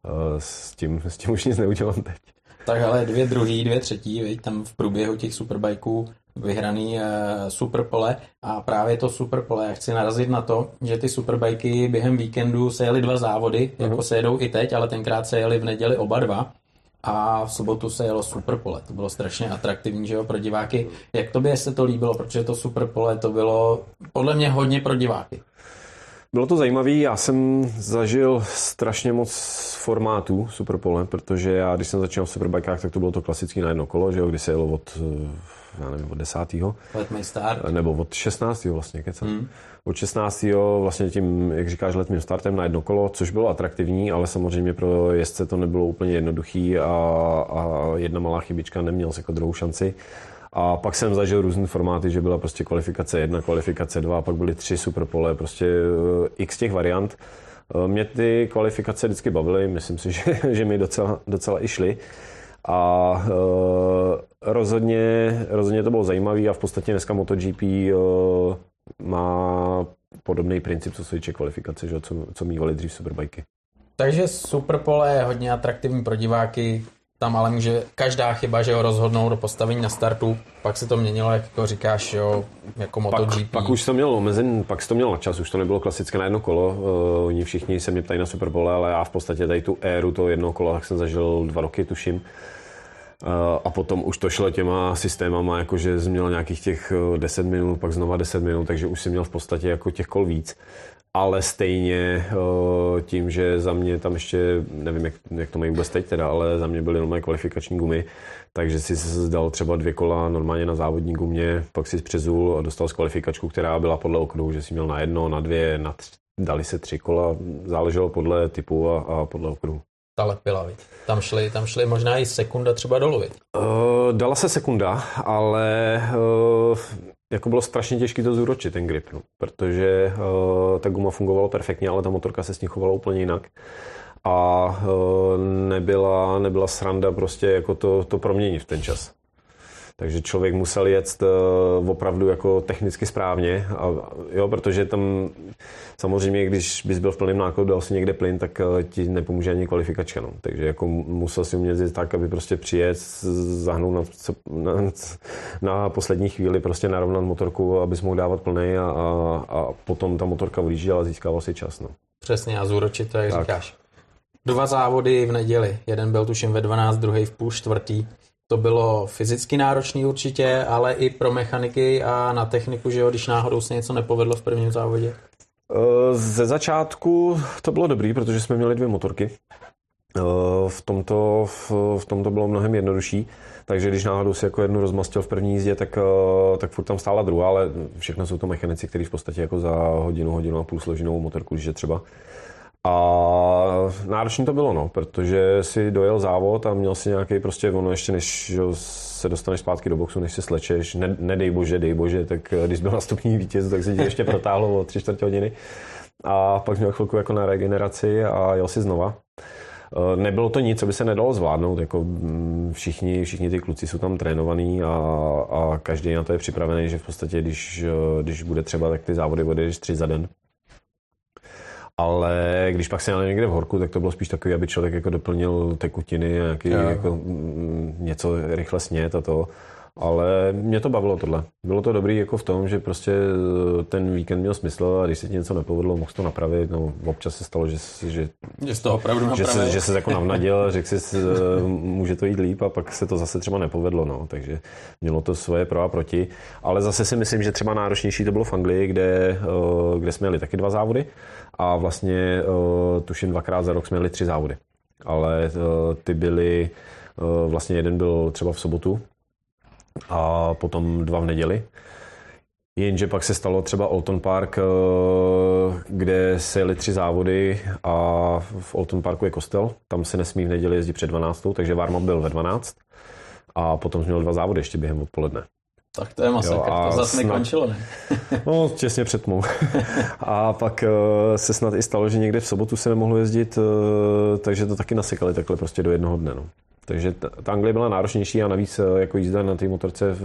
uh, s, tím, s tím už nic neudělám teď. Tak ale dvě druhý, dvě třetí, viď, tam v průběhu těch superbajků vyhraný uh, superpole a právě to superpole, já chci narazit na to, že ty superbajky během víkendu se jeli dva závody, uh-huh. jako se jedou i teď, ale tenkrát se jeli v neděli oba dva a v sobotu se jelo superpole. To bylo strašně atraktivní, že jo, pro diváky. Jak tobě se to líbilo, protože to superpole to bylo podle mě hodně pro diváky. Bylo to zajímavé, já jsem zažil strašně moc formátů Superpole, protože já, když jsem začínal v Superbikách, tak to bylo to klasický na jedno kolo, že jo, kdy se jelo od, já nevím, od desátého. Let start. Nebo od 16. vlastně, kecem. Hmm. Od 16. vlastně tím, jak říkáš, letmým startem na jedno kolo, což bylo atraktivní, ale samozřejmě pro jezdce to nebylo úplně jednoduchý a, a jedna malá chybička neměl jako druhou šanci. A pak jsem zažil různé formáty, že byla prostě kvalifikace jedna, kvalifikace dva, pak byly tři superpole, prostě eh, x těch variant. Eh, mě ty kvalifikace vždycky bavily, myslím si, [laughs] že, že mi docela, docela i šly. A uh, rozhodně, rozhodně to bylo zajímavé a v podstatě dneska MotoGP uh, má podobný princip, co se týče kvalifikace, že, co, co mývali dřív superbajky. Takže Superpole je hodně atraktivní pro diváky, tam ale může každá chyba, že ho rozhodnou do postavení na startu, pak se to měnilo, jak jako říkáš, jo, jako MotoGP. Pak, pak už to mělo omezen, pak to mělo na čas, už to nebylo klasické na jedno kolo. Uh, oni všichni se mě ptají na Superbole, ale já v podstatě tady tu éru toho jednoho kola, tak jsem zažil dva roky, tuším. Uh, a potom už to šlo těma systémama, jakože jsi měl nějakých těch 10 minut, pak znova 10 minut, takže už si měl v podstatě jako těch kol víc ale stejně tím, že za mě tam ještě, nevím, jak, jak to mají vůbec teď teda, ale za mě byly normálně kvalifikační gumy, takže si dal třeba dvě kola normálně na závodní gumě, pak si přezul a dostal z kvalifikačku, která byla podle okruhu, že si měl na jedno, na dvě, na tři, dali se tři kola, záleželo podle typu a, a podle okruhu. Ta lepila, viď? Tam šli, tam šli možná i sekunda třeba dolů, viď? Uh, dala se sekunda, ale uh, jako bylo strašně těžké to zúročit, ten grip, no, protože uh, ta guma fungovala perfektně, ale ta motorka se s ní chovala úplně jinak a uh, nebyla, nebyla sranda prostě jako to, to proměnit v ten čas. Takže člověk musel jet uh, opravdu jako technicky správně, a, jo, protože tam samozřejmě, když bys byl v plném nákladu, dal si někde plyn, tak uh, ti nepomůže ani kvalifikačka. No. Takže jako musel si umět tak, aby prostě přijet, zahnout na, na, na poslední chvíli, prostě narovnat motorku, abys mohl dávat plný a, a, a potom ta motorka vlížila a získával si čas. No. Přesně, a zúročit to, jak tak. říkáš. Dva závody v neděli. Jeden byl tuším ve 12, druhý v půl čtvrtý. To bylo fyzicky náročný určitě, ale i pro mechaniky a na techniku, že jo, když náhodou se něco nepovedlo v prvním závodě. Eh, ze začátku to bylo dobrý, protože jsme měli dvě motorky. Eh, v tomto, v tomto bylo mnohem jednodušší, takže když náhodou si jako jednu rozmastil v první jízdě, tak, eh, tak furt tam stála druhá, ale všechno jsou to mechanici, kteří v podstatě jako za hodinu, hodinu a půl složenou motorku, když je třeba. A náročné to bylo, no, protože si dojel závod a měl si nějaký prostě, ono ještě než se dostaneš zpátky do boxu, než se slečeš, ne, nedej bože, dej bože, tak když byl nastupní vítěz, tak se ti ještě protáhlo o tři čtvrtě hodiny. A pak měl chvilku jako na regeneraci a jel si znova. E, nebylo to nic, co by se nedalo zvládnout, jako mm, všichni, všichni ty kluci jsou tam trénovaní a, a každý na to je připravený, že v podstatě, když, e, když bude třeba, tak ty závody odjedeš tři za den ale když pak se jel někde v horku, tak to bylo spíš takový, aby člověk jako doplnil tekutiny, nějaký, jako, mm, něco rychle snět a to. Ale mě to bavilo tohle. Bylo to dobrý jako v tom, že prostě eh, ten víkend měl smysl a když se ti něco nepovedlo, mohl to napravit. No, občas se stalo, že, že, že, to opravdu že, se, že se jako navnadil, řekl si, eh, může to jít líp a pak se to zase třeba nepovedlo. No. Takže mělo to svoje pro a proti. Ale zase si myslím, že třeba náročnější to bylo v Anglii, kde, eh, kde jsme měli taky dva závody a vlastně tuším dvakrát za rok jsme měli tři závody. Ale ty byly, vlastně jeden byl třeba v sobotu, a potom dva v neděli. Jenže pak se stalo třeba Olton Park, eh, kde se jeli tři závody a v Olton Parku je kostel. Tam se nesmí v neděli jezdit před 12, takže warm byl ve 12 a potom jsme dva závody ještě během odpoledne. Tak to je masakr, jo, a to zase snad, nekončilo, ne? [laughs] no, těsně před tmou. [laughs] a pak uh, se snad i stalo, že někde v sobotu se nemohlo jezdit, uh, takže to taky nasekali takhle prostě do jednoho dne. No. Takže ta Anglie byla náročnější a navíc eh, jako jízda na té motorce v,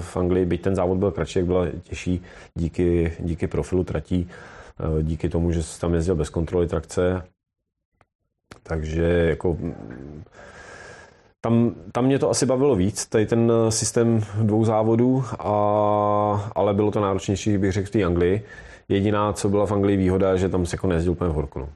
v Anglii, byť ten závod byl kratší, jak byla těžší díky, díky profilu tratí, eh, díky tomu, že tam jezdil bez kontroly trakce. Takže jako tam, tam mě to asi bavilo víc, tady ten systém dvou závodů, a, ale bylo to náročnější, bych řekl, v té Anglii. Jediná, co byla v Anglii výhoda, že tam se jako nejezdil úplně v horku. No.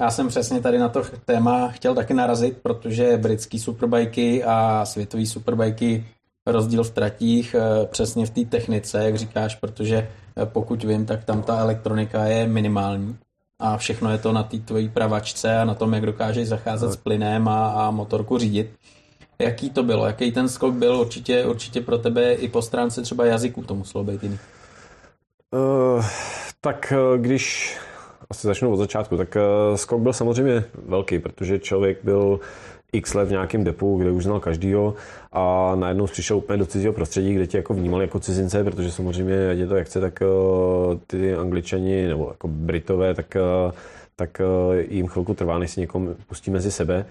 Já jsem přesně tady na to téma chtěl taky narazit, protože britský superbajky a světový superbajky rozdíl v tratích eh, přesně v té technice, jak říkáš, protože eh, pokud vím, tak tam ta elektronika je minimální a všechno je to na té tvojí pravačce a na tom, jak dokážeš zacházet s plynem a, a motorku řídit. Jaký to bylo? Jaký ten skok byl? Určitě, určitě pro tebe i po stránce třeba jazyku to muselo být jiný. Uh, tak když asi začnu od začátku. Tak uh, skok byl samozřejmě velký, protože člověk byl x let v nějakém depu, kde už znal každýho a najednou přišel úplně do cizího prostředí, kde tě jako vnímali jako cizince, protože samozřejmě, ať je to jak chce, tak uh, ty angličani nebo jako britové, tak, uh, tak jim chvilku trvá, než si někomu pustí mezi sebe.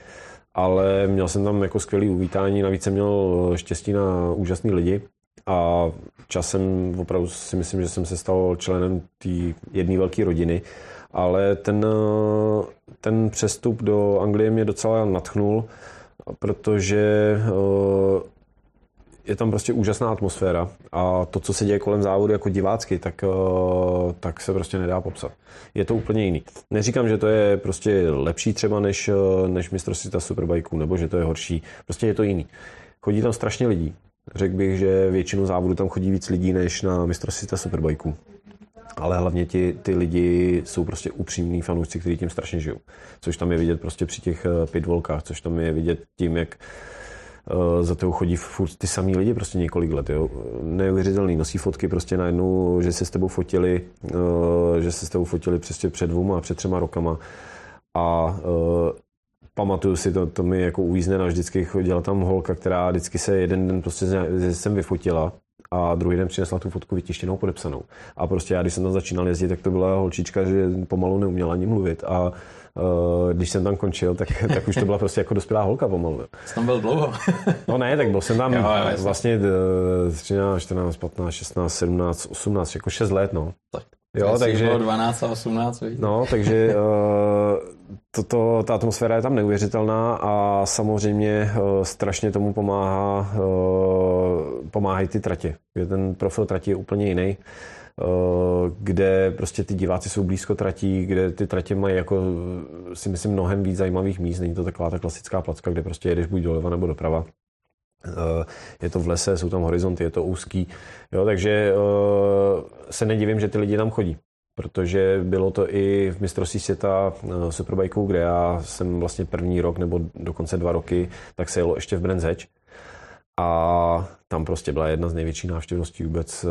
Ale měl jsem tam jako skvělý uvítání, navíc jsem měl štěstí na úžasný lidi a časem opravdu si myslím, že jsem se stal členem té jedné velké rodiny ale ten, eh, ten přestup do Anglie mě docela natchnul, protože eh, je tam prostě úžasná atmosféra a to, co se děje kolem závodu jako divácky, tak, eh, tak se prostě nedá popsat. Je to úplně jiný. Neříkám, že to je prostě lepší třeba než, než mistrovství ta superbajků, nebo že to je horší. Prostě je to jiný. Chodí tam strašně lidí. Řekl bych, že většinu závodu tam chodí víc lidí než na mistrovství ta superbajků ale hlavně ti, ty lidi jsou prostě upřímní fanoušci, kteří tím strašně žijou. Což tam je vidět prostě při těch eh, pitvolkách, což tam je vidět tím, jak uh, za toho chodí furt ty samý lidi prostě několik let. Jo. Neuvěřitelný, nosí fotky prostě najednou, že se s tebou fotili, uh, že se s tebou fotili přesně před dvouma, před třema rokama. A pamatuju si, to, to mi jako uvízne na vždycky chodila tam holka, která vždycky se jeden den prostě jsem vyfotila a druhý den přinesla tu fotku vytištěnou, podepsanou. A prostě já, když jsem tam začínal jezdit, tak to byla holčička, že pomalu neuměla ani mluvit a Uh, když jsem tam končil, tak, [laughs] tak už to byla prostě jako dospělá holka pomalu. Jsi tam byl dlouho? [laughs] no ne, tak byl jsem tam [laughs] jo, vlastně 13, 14, 15, 16, 17, 18, jako 6 let, no. Tak Jo, takže... 12 a 18, víš? No, takže uh, toto, ta atmosféra je tam neuvěřitelná a samozřejmě uh, strašně tomu pomáhá, uh, pomáhají ty tratě. Ten profil tratí je úplně jiný kde prostě ty diváci jsou blízko tratí, kde ty tratě mají jako si myslím mnohem víc zajímavých míst. Není to taková ta klasická placka, kde prostě jedeš buď doleva nebo doprava. Eh, je to v lese, jsou tam horizonty, je to úzký, jo, takže eh, se nedivím, že ty lidi tam chodí protože bylo to i v mistrovství světa eh, Superbikeů, kde já jsem vlastně první rok nebo dokonce dva roky, tak se jelo ještě v Brands Hatch. A tam prostě byla jedna z největších návštěvností vůbec, eh,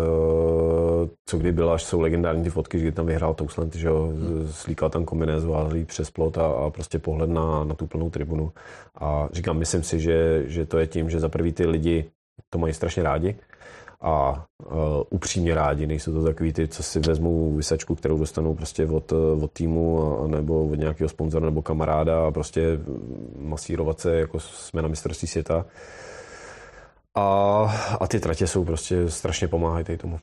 co kdy byla, až jsou legendární ty fotky, kdy tam vyhrál Tousland, že jo, slíkal tam kombinézu a přes plot a, a, prostě pohled na, na tu plnou tribunu. A říkám, myslím si, že, že to je tím, že za prvý ty lidi to mají strašně rádi a uh, upřímně rádi, nejsou to takový ty, co si vezmou vysačku, kterou dostanou prostě od, od týmu a, nebo od nějakého sponzora nebo kamaráda a prostě masírovat se, jako jsme na mistrovství světa. A, a ty tratě jsou prostě strašně pomáhají tomu.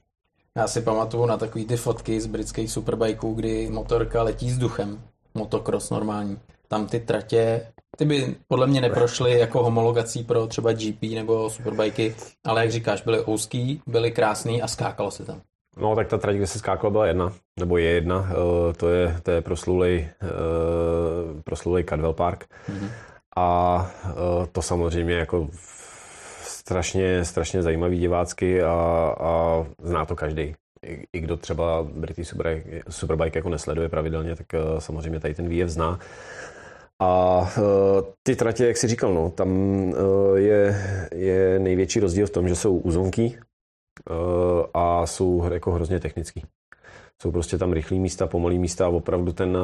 Já si pamatuju na takové ty fotky z britských superbajků, kdy motorka letí s duchem. Motocross normální. Tam ty tratě, ty by podle mě neprošly jako homologací pro třeba GP nebo superbajky, ale jak říkáš, byly úzký, byly krásný a skákalo se tam. No, tak ta trať, kde se skákalo, byla jedna, nebo je jedna. Uh, to je, to je proslulej, uh, proslulej Cadwell Park. Mm-hmm. A uh, to samozřejmě jako strašně, strašně zajímavý divácky a, a zná to každý. I, I kdo třeba British Superbike, Superbike jako nesleduje pravidelně, tak samozřejmě tady ten výjev zná. A uh, ty tratě, jak jsi říkal, no, tam uh, je, je největší rozdíl v tom, že jsou úzonky uh, a jsou jako hrozně technický. Jsou prostě tam rychlý místa, pomalý místa a opravdu ten,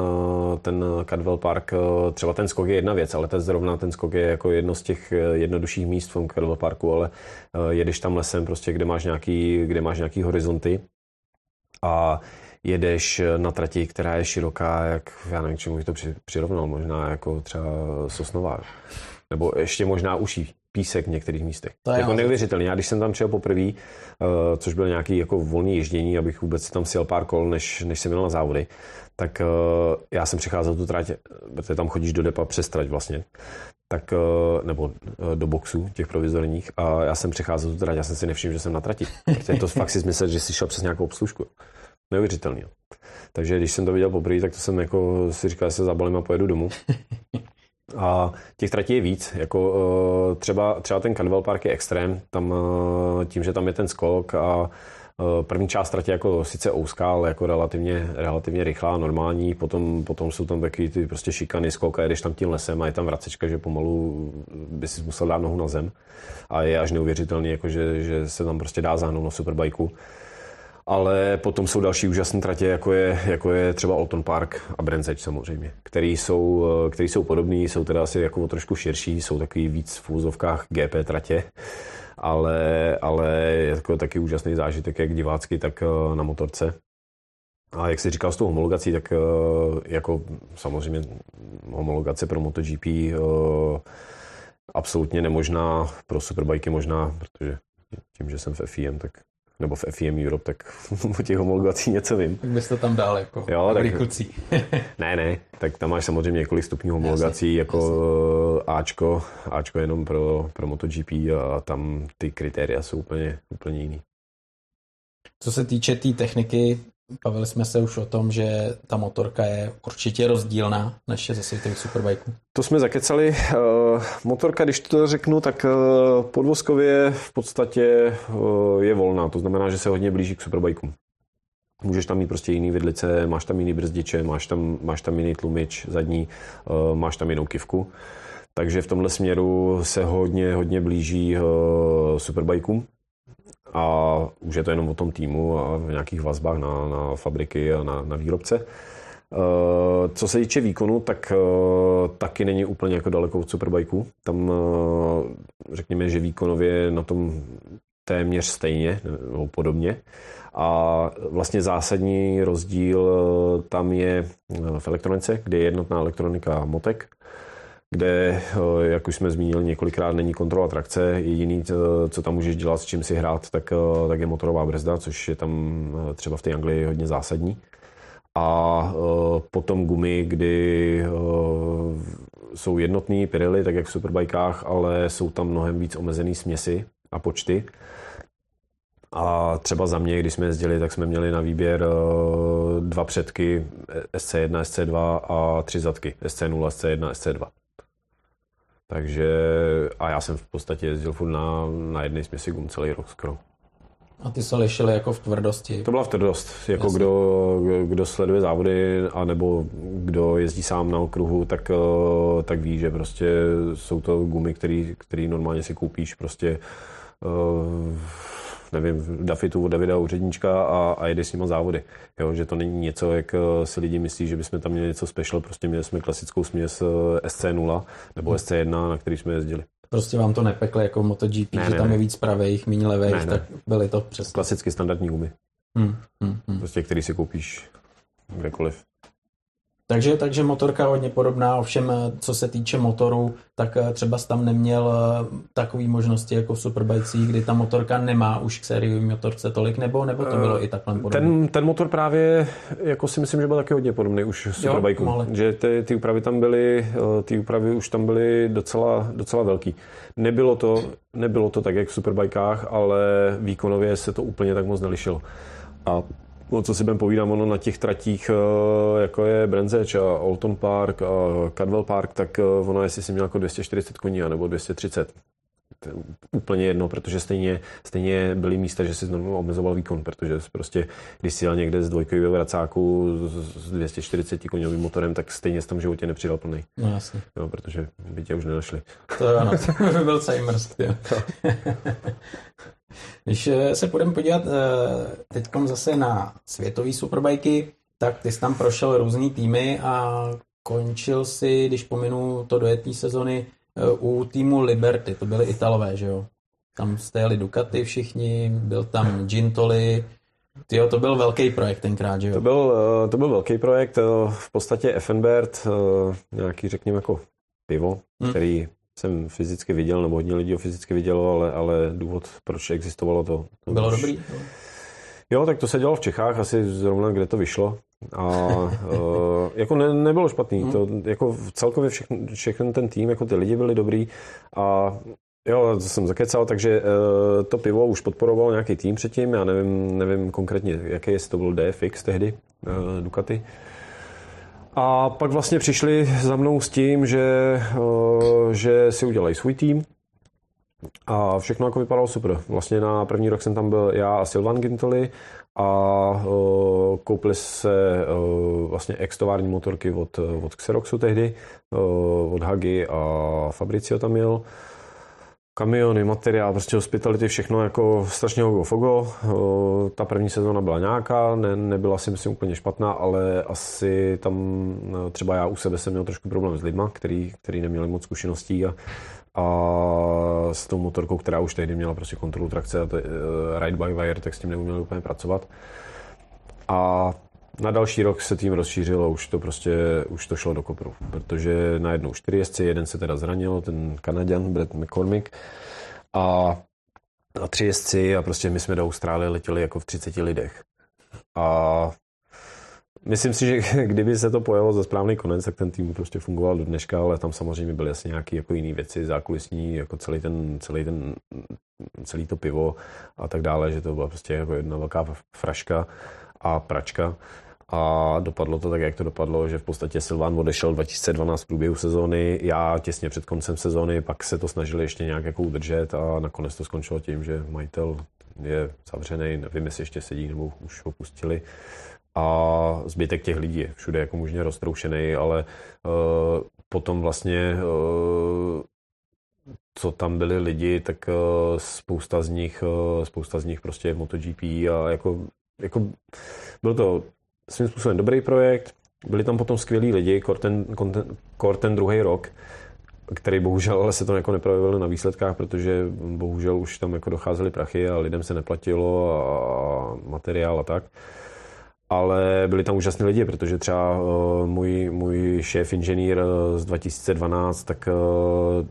ten Cadwell Park, třeba ten skok je jedna věc, ale ten zrovna ten skok je jako jedno z těch jednodušších míst v tom Cadwell Parku, ale jedeš tam lesem prostě, kde máš nějaký, kde máš nějaký horizonty. A jedeš na trati, která je široká, jak, já nevím, čemu bych to přirovnal, možná jako třeba Sosnová. Nebo ještě možná uší písek v některých místech. To je jako jo. neuvěřitelný. Já když jsem tam přijel poprvé, uh, což byl nějaký jako volný ježdění, abych vůbec si tam sjel pár kol, než, než jsem jel na závody, tak uh, já jsem přicházel tu trať, protože tam chodíš do depa přes trať vlastně, tak, uh, nebo do boxů těch provizorních a já jsem přicházel tu trať, já jsem si nevšiml, že jsem na trati. Protože to fakt si myslel, že jsi šel přes nějakou obslužku. Neuvěřitelný. Takže když jsem to viděl poprvé, tak to jsem jako si říkal, že se zabalím a pojedu domů. [laughs] A těch tratí je víc, jako uh, třeba, třeba ten Canwell Park je extrém, tam uh, tím, že tam je ten skok a uh, první část tratě jako sice ouská, ale jako relativně, relativně rychlá, normální, potom, potom jsou tam taky ty prostě šikany, skok a jedeš tam tím lesem a je tam vracečka, že pomalu by si musel dát nohu na zem a je až neuvěřitelný, jako že, že se tam prostě dá záhnout na superbajku. Ale potom jsou další úžasné tratě, jako je, jako je třeba Alton Park a Brands samozřejmě, který jsou, eh, který jsou podobný, jsou teda asi jako trošku širší, jsou takový víc v úzovkách GP tratě, ale, ale je jako taky úžasný zážitek, jak divácky, tak eh, na motorce. A jak jsi říkal s tou homologací, tak eh, jako samozřejmě homologace pro MotoGP absolutně nemožná, pro superbajky možná, protože tím, že jsem v FIM, tak nebo v FIM Europe, tak [laughs] o těch homologací něco vím. Tak bys to tam dal jako Jo, tak- kluci. [laughs] Ne, ne, tak tam máš samozřejmě několik stupňů homologací, Jasně, jako Ačko, Ačko jenom pro, pro MotoGP a tam ty kritéria jsou úplně, úplně jiný. Co se týče té tý techniky, bavili jsme se už o tom, že ta motorka je určitě rozdílná než je ze světových superbajků. To jsme zakecali. Eh, Motorka, když to řeknu, tak eh, podvozkově v podstatě eh, je volná, to znamená, že se hodně blíží k superbajkům. Můžeš tam mít prostě jiný vidlice, máš tam jiný brzdiče, máš tam, máš tam jiný tlumič zadní, máš tam jinou kivku. Takže v tomhle směru se hodně, hodně blíží superbajkům. A už je to jenom o tom týmu a v nějakých vazbách na, na fabriky a na, na výrobce. Eh, Co se týče výkonu, tak eh, taky není úplně jako daleko od Superbajku. Tam eh, řekněme, že výkonově na tom téměř stejně nebo podobně. A vlastně zásadní rozdíl tam je v elektronice, kde je jednotná elektronika motek, kde, eh, jak už jsme zmínili několikrát, není kontrola trakce. Jediný, eh, co tam můžeš dělat, s čím si hrát, tak, eh, tak je motorová brzda, což je tam třeba v té Anglii hodně zásadní a potom gumy, kdy jsou jednotný Pirelli, tak jak v superbajkách, ale jsou tam mnohem víc omezený směsi a počty. A třeba za mě, když jsme jezdili, tak jsme měli na výběr dva předky SC1, SC2 a tři zadky SC0, SC1, SC2. Takže a já jsem v podstatě jezdil furt na, na jedné směsi gum celý rok skoro. A ty se lišily jako v tvrdosti. To byla v tvrdost. Jako Jasně. kdo, kdo sleduje závody, anebo kdo jezdí sám na okruhu, tak, eh, tak ví, že prostě jsou to gumy, který, který normálně si koupíš prostě eh, nevím, v Dafitu od Davida Úředníčka a, a jede s nima závody. Jo, že to není něco, jak eh, si lidi myslí, že bychom tam měli něco special, prostě měli jsme klasickou směs eh, SC0 nebo SC1, na který jsme jezdili. Prostě vám to nepekle jako MotoGP, Ne, že ne, tam ne. je víc pravých, méně levých, Ne, ne. tak byly to přesně. Klasicky standardní gumy, Hmm, hmm, hmm. prostě který si koupíš kdekoliv. Takže, takže motorka hodně podobná, ovšem eh, co se týče motoru, tak eh, třeba tam neměl eh, takové možnosti jako v Superbajcích, kdy ta motorka nemá už k sériové motorce tolik, nebo, nebo to bylo i takhle podobné? Ten, ten motor právě, jako si myslím, že byl taky hodně podobný už v Superbajku. ale- Že ty, ty úpravy tam byly, ty úpravy už tam byly docela, docela velký. Nebylo to, nebylo to tak, jak v Superbajkách, ale výkonově se to úplně tak moc nelišilo. A o co si budeme povídám, ono na těch tratích, eh, jako je Edge a Alton Park a Cadwell Park, tak eh, ono jestli si měl jako 240 koní nebo 230. To je úplně jedno, protože stejně, stejně byly místa, že si znovu omezoval výkon, protože prostě, když si jel někde z dvojkového vracáku s s 240 koňovým motorem, tak stejně jsi tam v životě nepřidal plný, No jasně, jo, protože by tě už nenašli. to jo, ano, to by byl celý. [laughs] Když eh, se budeme podívat teď zase na světové superbajky, tak ty jsi tam prošel různý týmy a končil si, když pominu to dojetý sezony, eh, u týmu Liberty, to byly Italové, že jo? Tam jste jeli Ducati všichni, byl tam Gintoli, Tyjo, to byl velký projekt tenkrát, že To jo? byl, eh, to byl velký projekt, eh, v podstatě Effenbert, eh, nějaký řekněme jako pivo, Hmm. který jsem fyzicky viděl, nebo hodně lidí ho fyzicky vidělo, ale, ale důvod, proč existovalo to... to Bylo už... dobrý? Jo, tak to se dělalo v Čechách, asi zrovna kde to vyšlo. A uh, [laughs] jako ne, nebylo špatný. Hmm. To, jako celkově všechny, všechny ten tým, jako ty lidi byli dobrý a Jo, to jsem zakecal, takže uh, to pivo už podporoval nějaký tým předtím, já nevím, nevím konkrétně, jaký jestli to byl DFX tehdy, uh, Ducati. A pak vlastně přišli za mnou s tím, že, uh, že si udělají svůj tým, a všechno jako vypadalo super. Vlastně na první rok jsem tam byl já a Silvan Gintoli a uh, koupili se uh, vlastně extovární motorky od, od Xeroxu tehdy, od Hagi a Fabricio tam měl kamiony, materiál, prostě hospitality, všechno jako strašně hogo fogo. Ta první sezóna byla nějaká, ne, nebyla si myslím úplně špatná, ale asi tam no, třeba já u sebe jsem měl trošku problém s lidma, který, který neměli moc zkušeností a, a s tou motorkou, která už tehdy měla prostě kontrolu trakce a to, uh, ride by wire, tak s tím neuměli úplně pracovat. A na další rok se tým rozšířilo, už to prostě, už to šlo do kopru, protože najednou čtyři jezdci, jeden se teda zranil, ten Kanaděn Brett McCormick a, a tři jezdci a prostě my jsme do Austrálie letěli jako v 30 lidech. A Myslím si, že [laughs] kdyby se to pojelo za správný konec, tak ten tým prostě fungoval do dneška, ale tam samozřejmě byly asi nějaké jako jiné věci, zákulisní, jako celý ten, celý ten, celý to pivo a tak dále, že to byla prostě jako jedna velká fraška a pračka. A dopadlo to tak, jak to dopadlo, že v podstatě Silván odešel 2012 v průběhu sezóny, já těsně před koncem sezóny, pak se to snažili ještě nějak jako udržet a nakonec to skončilo tím, že majitel je zavřený, nevím, jestli ještě sedí nebo už ho pustili. A zbytek těch lidí je všude jako možně roztroušený, ale uh, potom vlastně uh, co tam byli lidi, tak uh, spousta z nich, uh, spousta z nich prostě je v MotoGP a jako, jako byl to svým způsobem dobrý projekt, byli tam potom skvělí lidi, kor ten, kor ten druhý rok, který bohužel ale se to jako neprojevilo na výsledkách, protože bohužel už tam jako docházely prachy a lidem se neplatilo a materiál a tak. Ale byli tam úžasní lidi, protože třeba uh, můj, můj šéf inženýr eh, z 2012, tak uh,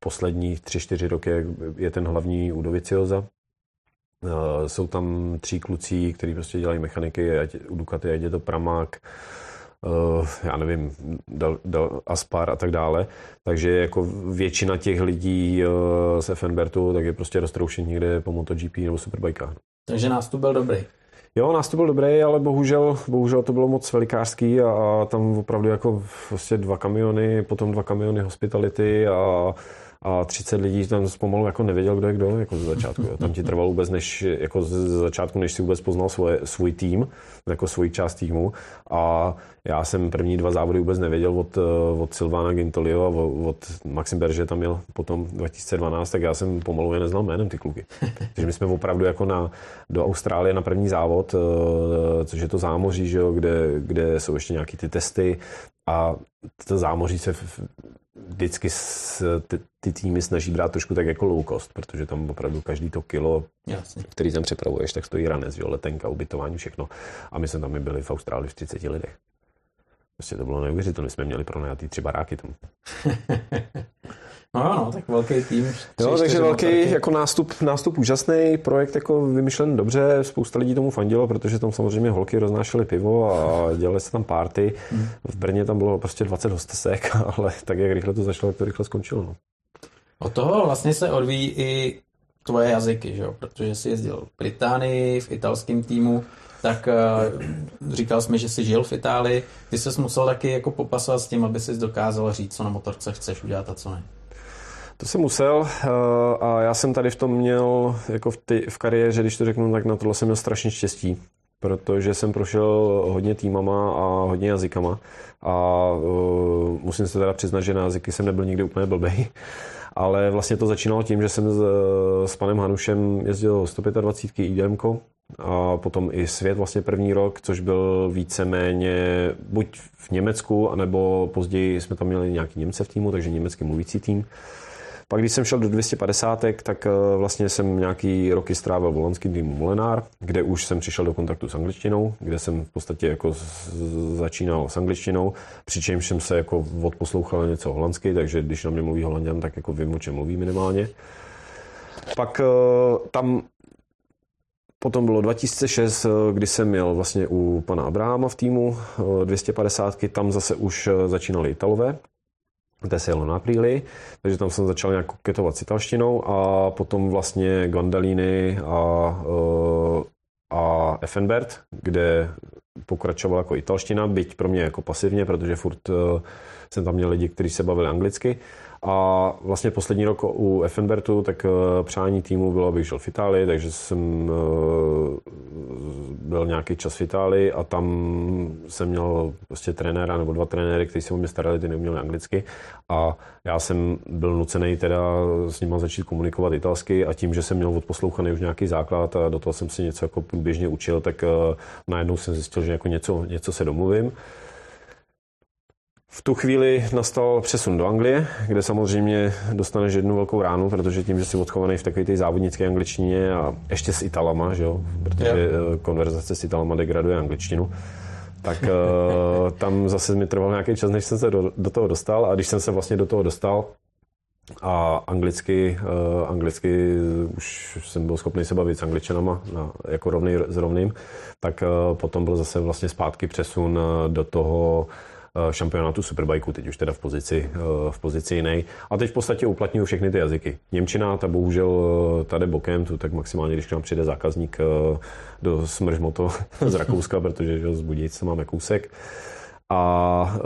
poslední tři, čtyři roky je ten hlavní u Dovicioza. Uh, jsou tam tři kluci, kteří prostě dělají mechaniky, ať u Ducati, ať je to Pramák, uh, já nevím, dal, dal Aspar a tak dále. Takže jako většina těch lidí uh, z FNBertu tak je prostě roztroušení někde po MotoGP nebo Superbikách. Takže nástup byl dobrý. Jo, nástup byl dobrý, ale bohužel, bohužel to bylo moc velikářský a, a tam opravdu jako vlastně dva kamiony, potom dva kamiony hospitality a a 30 lidí tam pomalu jako nevěděl, kdo je kdo, jako ze začátku. Jo. Tam ti trvalo vůbec, než, jako ze začátku, než si vůbec poznal svoje, svůj tým, jako svoji část týmu. A já jsem první dva závody vůbec nevěděl od, od Silvana Gintolio a od Maxim Berže tam měl potom 2012, tak já jsem pomalu je neznal jménem ty kluky. Takže my jsme opravdu jako na, do Austrálie na první závod, eh, což je to zámoří, že jo, kde, kde jsou ještě nějaký ty testy a to zámoří se vždycky ty, ty týmy snaží brát trošku tak jako low cost, protože tam opravdu každý to kilo, Jasně. který tam přepravuješ, tak stojí ranec, jo, letenka, ubytování, všechno. A my jsme tam byli v Austrálii v 30 lidech. Prostě to bylo neuvěřitelné. jsme měli pronajatý tři baráky tam. [laughs] No, no, tak velký tým. Tři, jo, takže velký motorky. jako nástup, nástup úžasný, projekt jako vymyšlen dobře, spousta lidí tomu fandilo, protože tam samozřejmě holky roznášely pivo a dělali se tam party. Hmm. V Brně tam bylo prostě 20 hostesek, [laughs] ale tak jak rychle to začalo, tak to rychle skončilo. No. Od toho vlastně se odvíjí i tvoje jazyky, že jo? protože jsi jezdil v Británii, v italském týmu, tak uh, říkal jsi mi, že jsi žil v Itálii. Ty jsi musel taky jako popasovat s tím, aby jsi dokázal říct, co na motorce chceš udělat a co ne. To jsem musel eh, a já jsem tady v tom měl, jako v, ty, v kariéře, když to řeknu, tak na tohle jsem měl strašně štěstí, protože jsem prošel hodně týmama a hodně jazykama a uh, musím se teda přiznat, že na jazyky jsem nebyl nikdy úplně blbej, [laughs] ale vlastně to začínalo tím, že jsem s, s panem Hanušem jezdil 125 IDM, a potom i svět vlastně první rok, což byl víceméně buď v Německu, anebo později jsme tam měli nějaký Němce v týmu, takže německy mluvící tým. Pak když jsem šel do 250, tak vlastně jsem nějaký roky strávil v holandském týmu Molenár, kde už jsem přišel do kontaktu s angličtinou, kde jsem v podstatě jako začínal s angličtinou, přičemž jsem se jako odposlouchal něco holandsky, takže když na mě mluví holanděn, tak jako vím, o čem mluví minimálně. Pak tam Potom bylo 2006, kdy jsem měl vlastně u pana Abrahama v týmu 250, tam zase už začínali Italové, kde se jelo na apríli, takže tam jsem začal nějak koketovat s italštinou a potom vlastně Gandalini a, eh, a Effenbert, kde pokračoval jako italština, byť pro mě jako pasivně, protože furt eh, jsem tam měl lidi, kteří se bavili anglicky. A vlastně poslední rok u Effenbertu, tak eh, přání týmu bylo, abych žil v Itálii, takže jsem eh, byl nějaký čas v Itálii a tam jsem měl prostě trenéra nebo dva trenéry, kteří se o mě starali, ty neuměli anglicky a já jsem byl nucený teda s nimi začít komunikovat italsky a tím, že jsem měl odposlouchaný už nějaký základ a do toho jsem si něco jako průběžně učil, tak eh, najednou jsem zjistil, že jako něco, něco se domluvím. V tu chvíli nastal přesun do Anglie, kde samozřejmě dostaneš jednu velkou ránu, protože tím, že jsi odchovaný v takové té závodnické angličtině a ještě s Italama, že jo? protože. Eh, konverzace s Italama degraduje angličtinu, tak uh, [laughs] tam zase mi trval nějaký čas, než jsem se do, do toho dostal a když jsem se vlastně do toho dostal, a anglicky, uh, anglicky už jsem byl schopný se bavit s angličanama na, jako rovný s rovným, tak uh, potom byl zase vlastně zpátky přesun do toho Eh, šampionátu Superbikeu, teď už teda v pozici, eh, v pozici jiný. A teď v podstatě uplatňuju všechny ty jazyky. Němčina, ta bohužel eh, tady bokem, tu tak maximálně, když k nám přijde zákazník do smržmoto [laughs] z Rakouska, protože že, z Budějice máme kousek. A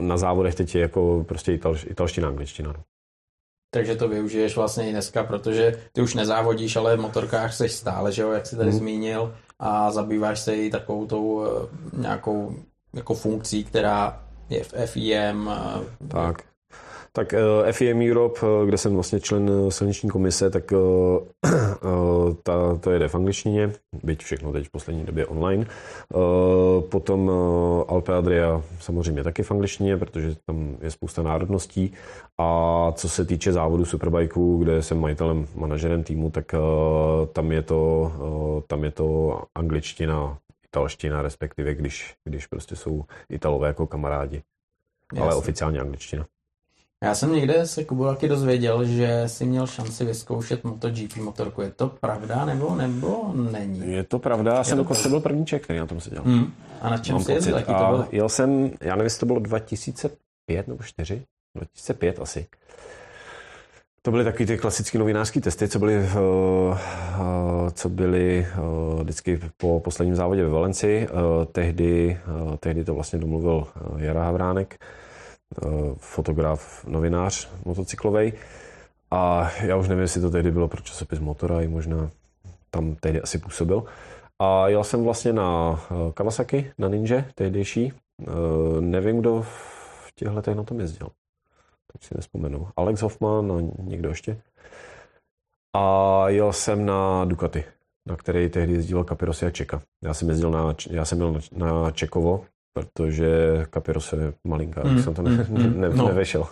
na závodech teď je jako prostě ital, italština, angličtina. No. Takže to využiješ vlastně i dneska, protože ty už nezávodíš, ale v motorkách seš stále, že jo, jak jsi tady hmm. zmínil, a zabýváš se i takovou tou nějakou jako funkcí, která je v FIM. Tak. Tak eh, FIM Europe, uh, kde jsem vlastně člen uh, silniční komise, tak ta, to jede v angličtině, byť všechno teď v poslední době online. Potom Alpe Adria samozřejmě taky v angličtině, protože tam je spousta národností. A co se týče závodu Superbikeů, kde jsem majitelem, manažerem týmu, tak tam, je to, tam je to angličtina italština, respektive když, když prostě jsou Italové jako kamarádi. Jasně. Ale oficiálně angličtina. Já jsem někde se Kubu taky dozvěděl, že si měl šanci vyzkoušet MotoGP motorku. Je to pravda nebo nebo není? Je to pravda, já jsem dokonce byl první ček, který na tom seděl. Hmm. A na čem Mám jsi jezdil? Jaký to bylo? Jel jsem, já nevím, jestli to bylo 2005 nebo 4, 2005 asi. To byly taky ty klasické novinářské testy, co byly, uh, uh, co byly uh, vždycky po posledním závodě ve Valenci. Tehdy, tehdy to vlastně domluvil Jara Havránek, fotograf, novinář motocyklovej. A já už nevím, jestli to tehdy bylo pro časopis Motora, i možná tam tehdy asi působil. A jel jsem vlastně na Kawasaki, na Ninja, tehdejší. Nevím, kdo v těchto letech na tom jezdil teď si nespomenu. Alex Hoffman a někdo ještě. A jel jsem na Ducati, na který tehdy jezdil Capiros a Čeka. Já jsem jezdil na, já jsem měl na Čekovo, protože Capiros je malinká, mm, jsem to ne, mm, ne, ne, no. nevešel.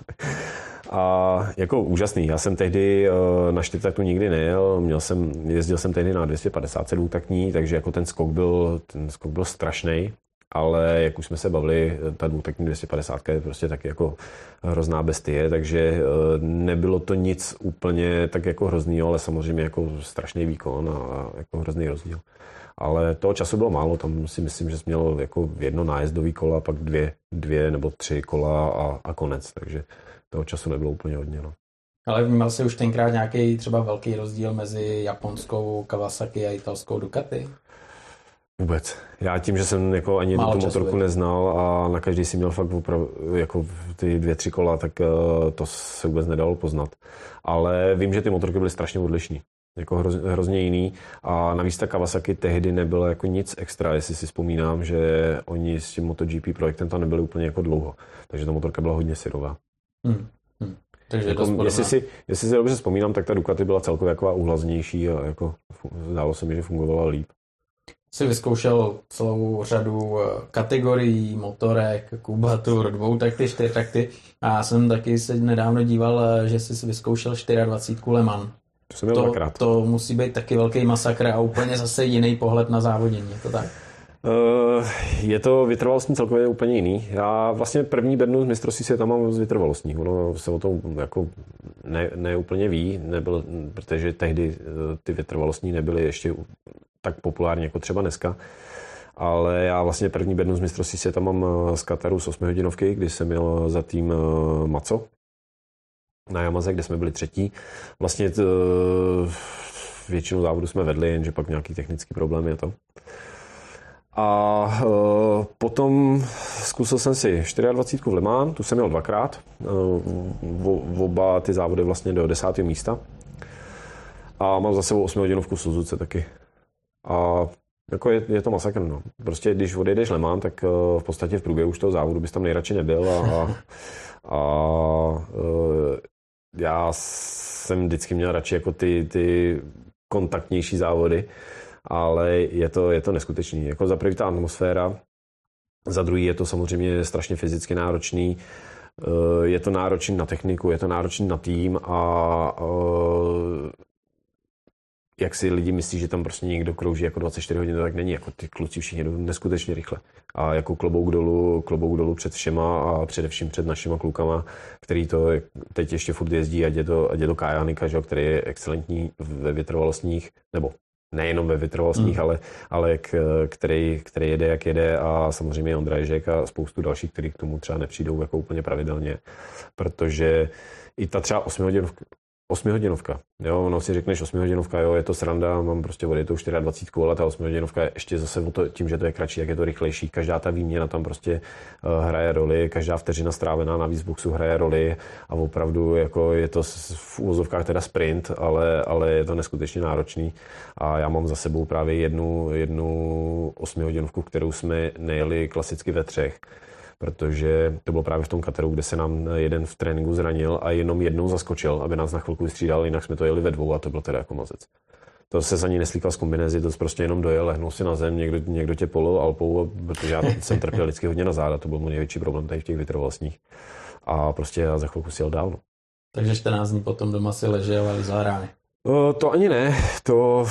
A jako úžasný. Já jsem tehdy uh, na čtyřtaktu nikdy nejel, měl jsem, jezdil jsem tehdy na 257 taktní, takže jako ten skok byl, ten skok byl strašný ale jak už jsme se bavili, ta dvoutekní 250 je prostě taky jako hrozná bestie, takže eh, nebylo to nic úplně tak jako hroznýho, ale samozřejmě jako strašný výkon a jako hrozný rozdíl. Ale toho času bylo málo, tam si myslím, že jsi měl jako jedno nájezdový kola, pak dvě, dvě nebo tři kola a, a konec, takže toho času nebylo úplně hodně. No. Ale vnímal jsi už tenkrát nějaký třeba velký rozdíl mezi japonskou Kawasaki a italskou Ducati? Vůbec. Já tím, že jsem jako ani Málo tu motorku času, neznal a na každý si měl fakt oprav, jako ty dvě, tři kola, tak uh, to se vůbec nedalo poznat. Ale vím, že ty motorky byly strašně odlišné. Jako hroz, hrozně jiný. A navíc ta Kawasaki tehdy nebyla jako nic extra, jestli si vzpomínám, že oni s tím MotoGP projektem tam nebyli úplně jako dlouho. Takže ta motorka byla hodně syrová. Hmm. Hmm. Takže jako, jestli, si, jestli si dobře vzpomínám, tak ta Ducati byla celkově jako uhlaznější a jako zdálo se mi, že fungovala líp. Si vyzkoušel celou řadu eh, kategorií, motorek, kubatur, dvou takty, čtyři takty a já jsem taky se nedávno díval, eh, že jsi vyzkoušel 24 Le Mans. To To, to musí být taky velký masakr a úplně zase jiný pohled na závodění, je to tak? Eh, Je to vytrvalostní celkově úplně jiný. Já vlastně první bednu z mistrovství světa mám z vytrvalostní. Ono se o tom jako ne, ne úplně ví, nebyl, protože tehdy eh, ty vytrvalostní nebyly ještě tak populární jako třeba dneska. Ale já vlastně první bednu z mistrovství světa mám eh, z Kataru z 8 hodinovky, kdy jsem měl za tým Maco na Yamaze, kde jsme byli třetí. Vlastně t, většinu závodu jsme vedli, jenže pak nějaký technický problém je to. A uh, potom zkusil jsem si 24 v Le Mans, tu jsem měl dvakrát, uh, oba ty závody vlastně do desátého místa. A mám za sebou 8 hodinovku v Suzuce taky. A jako je, je to masakr, no. Prostě když odejdeš Le Mans, tak uh, v podstatě v průběhu už toho závodu bys tam nejradši nebyl a, a, a já jsem vždycky měl radši jako ty, ty kontaktnější závody, ale je to, je to neskutečný. Jako za první ta atmosféra, za druhý je to samozřejmě strašně fyzicky náročný, eh, je to náročný na techniku, je to náročný na tým a eh, jak si lidi myslí, že tam prostě někdo krouží jako 24 hodin, to tak není. Jako ty kluci všichni jdou neskutečně rychle. A jako klobouk dolů, klobouk dolů před všema a především před našima klukama, který to teď ještě furt jezdí, ať je to, ať je to Kajanika, že, který je excelentní ve vytrvalostních, nebo nejenom ve vytrvalostních, hmm. ale, ale k, který, který jede, jak jede a samozřejmě Ondra Ježek a spoustu dalších, kteří k tomu třeba nepřijdou jako úplně pravidelně, protože i ta třeba 8 hodin, osmihodinovka. Jo, ono si řekneš osmihodinovka, jo, je to sranda, mám prostě odjetou 24, ale ta osmihodinovka je ještě zase o to, tím, že to je kratší, jak je to rychlejší. Každá ta výměna tam prostě uh, hraje roli, každá vteřina strávená na výzboxu hraje roli a opravdu jako je to v úvozovkách teda sprint, ale, ale je to neskutečně náročný. A já mám za sebou právě jednu, jednu osmihodinovku, kterou jsme nejeli klasicky ve třech protože to bylo právě v tom Kataru, kde se nám jeden v tréninku zranil a jenom jednou zaskočil, aby nás na chvilku vystřídal, jinak jsme to jeli ve dvou a to byl teda jako mazec. To se za ní neslíkal z kombinézy, to prostě jenom dojel, lehnul si na zem, někdo, někdo tě polil alpou, protože já jsem trpěl vždycky hodně na záda, to byl můj největší problém tady v těch vytrvalostních. A prostě já za chvilku si jel dál. No. Takže 14 dní potom doma si ležel a lízal rány. To ani ne, to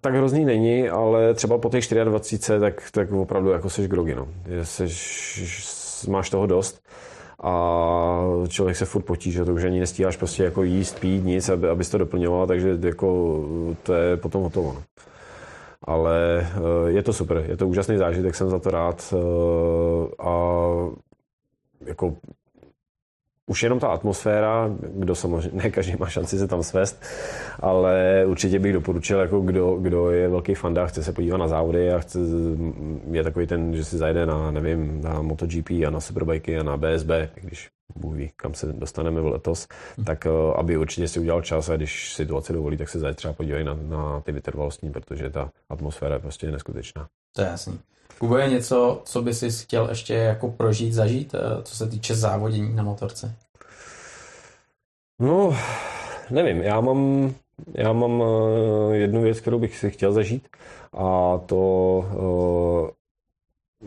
tak hrozný není, ale třeba po těch 24, tak, tak opravdu jako seš grogy, no. Seš, máš toho dost a člověk se furt potíže, to už ani nestíháš prostě jako jíst, pít, nic, aby, abys to doplňoval, takže jako to je potom hotovo. No. Ale je to super, je to úžasný zážitek, jsem za to rád a jako už jenom ta atmosféra, kdo samozřejmě, ne každý má šanci se tam svést, ale určitě bych doporučil, jako kdo, kdo je velký fanda, chce se podívat na závody a chce, je takový ten, že si zajde na, nevím, na MotoGP a na Superbikey a na BSB, když Bůh ví, kam se dostaneme v letos, tak eh, aby určitě si udělal čas a když situace dovolí, tak se zajde třeba podívají na, na ty vytrvalostní, protože ta atmosféra je prostě neskutečná. To je jasný. Kubo, je něco, co by si chtěl ještě jako prožít, zažít, eh, co se týče závodění na motorce? No, nevím, já mám, já mám eh, jednu věc, kterou bych si chtěl zažít a to, eh,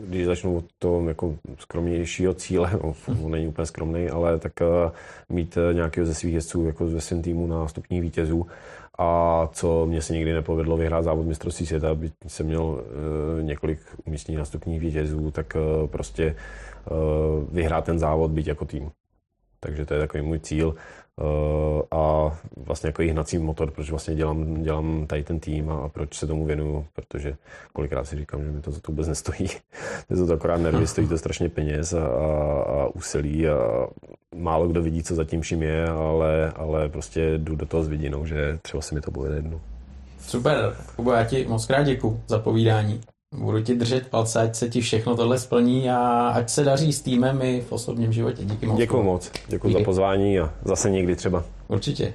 když začnu od toho jako skromnějšího cíle, no, on není úplně skromný, ale tak mít nějakého ze svých jezdců jako ve svém týmu na stupních vítězů a co mě se nikdy nepovedlo vyhrát závod mistrovství světa, aby jsem měl e, několik umístění nástupních vítězů, tak e, prostě e, vyhrát ten závod, být jako tým. Takže to je takový můj cíl a vlastně jako hnací motor, proč vlastně dělám, dělám tady ten tým a, proč se tomu věnuju, protože kolikrát si říkám, že mi to za to vůbec nestojí. [laughs] Je to, akorát nervy, stojí to strašně peněz a, a, a úsilí a málo kdo vidí, co zatím vším je, ale, ale prostě jdu do toho s vidinou, že třeba se mi to povede jednou. Super, Kubo, já ti moc krát děkuji za povídání. Budu ti držet palce, ať se ti všechno tohle splní a ať se daří s týmem i v osobním životě. Díky moc. Děkuji moc. Děkuji za pozvání a zase někdy třeba. Určitě.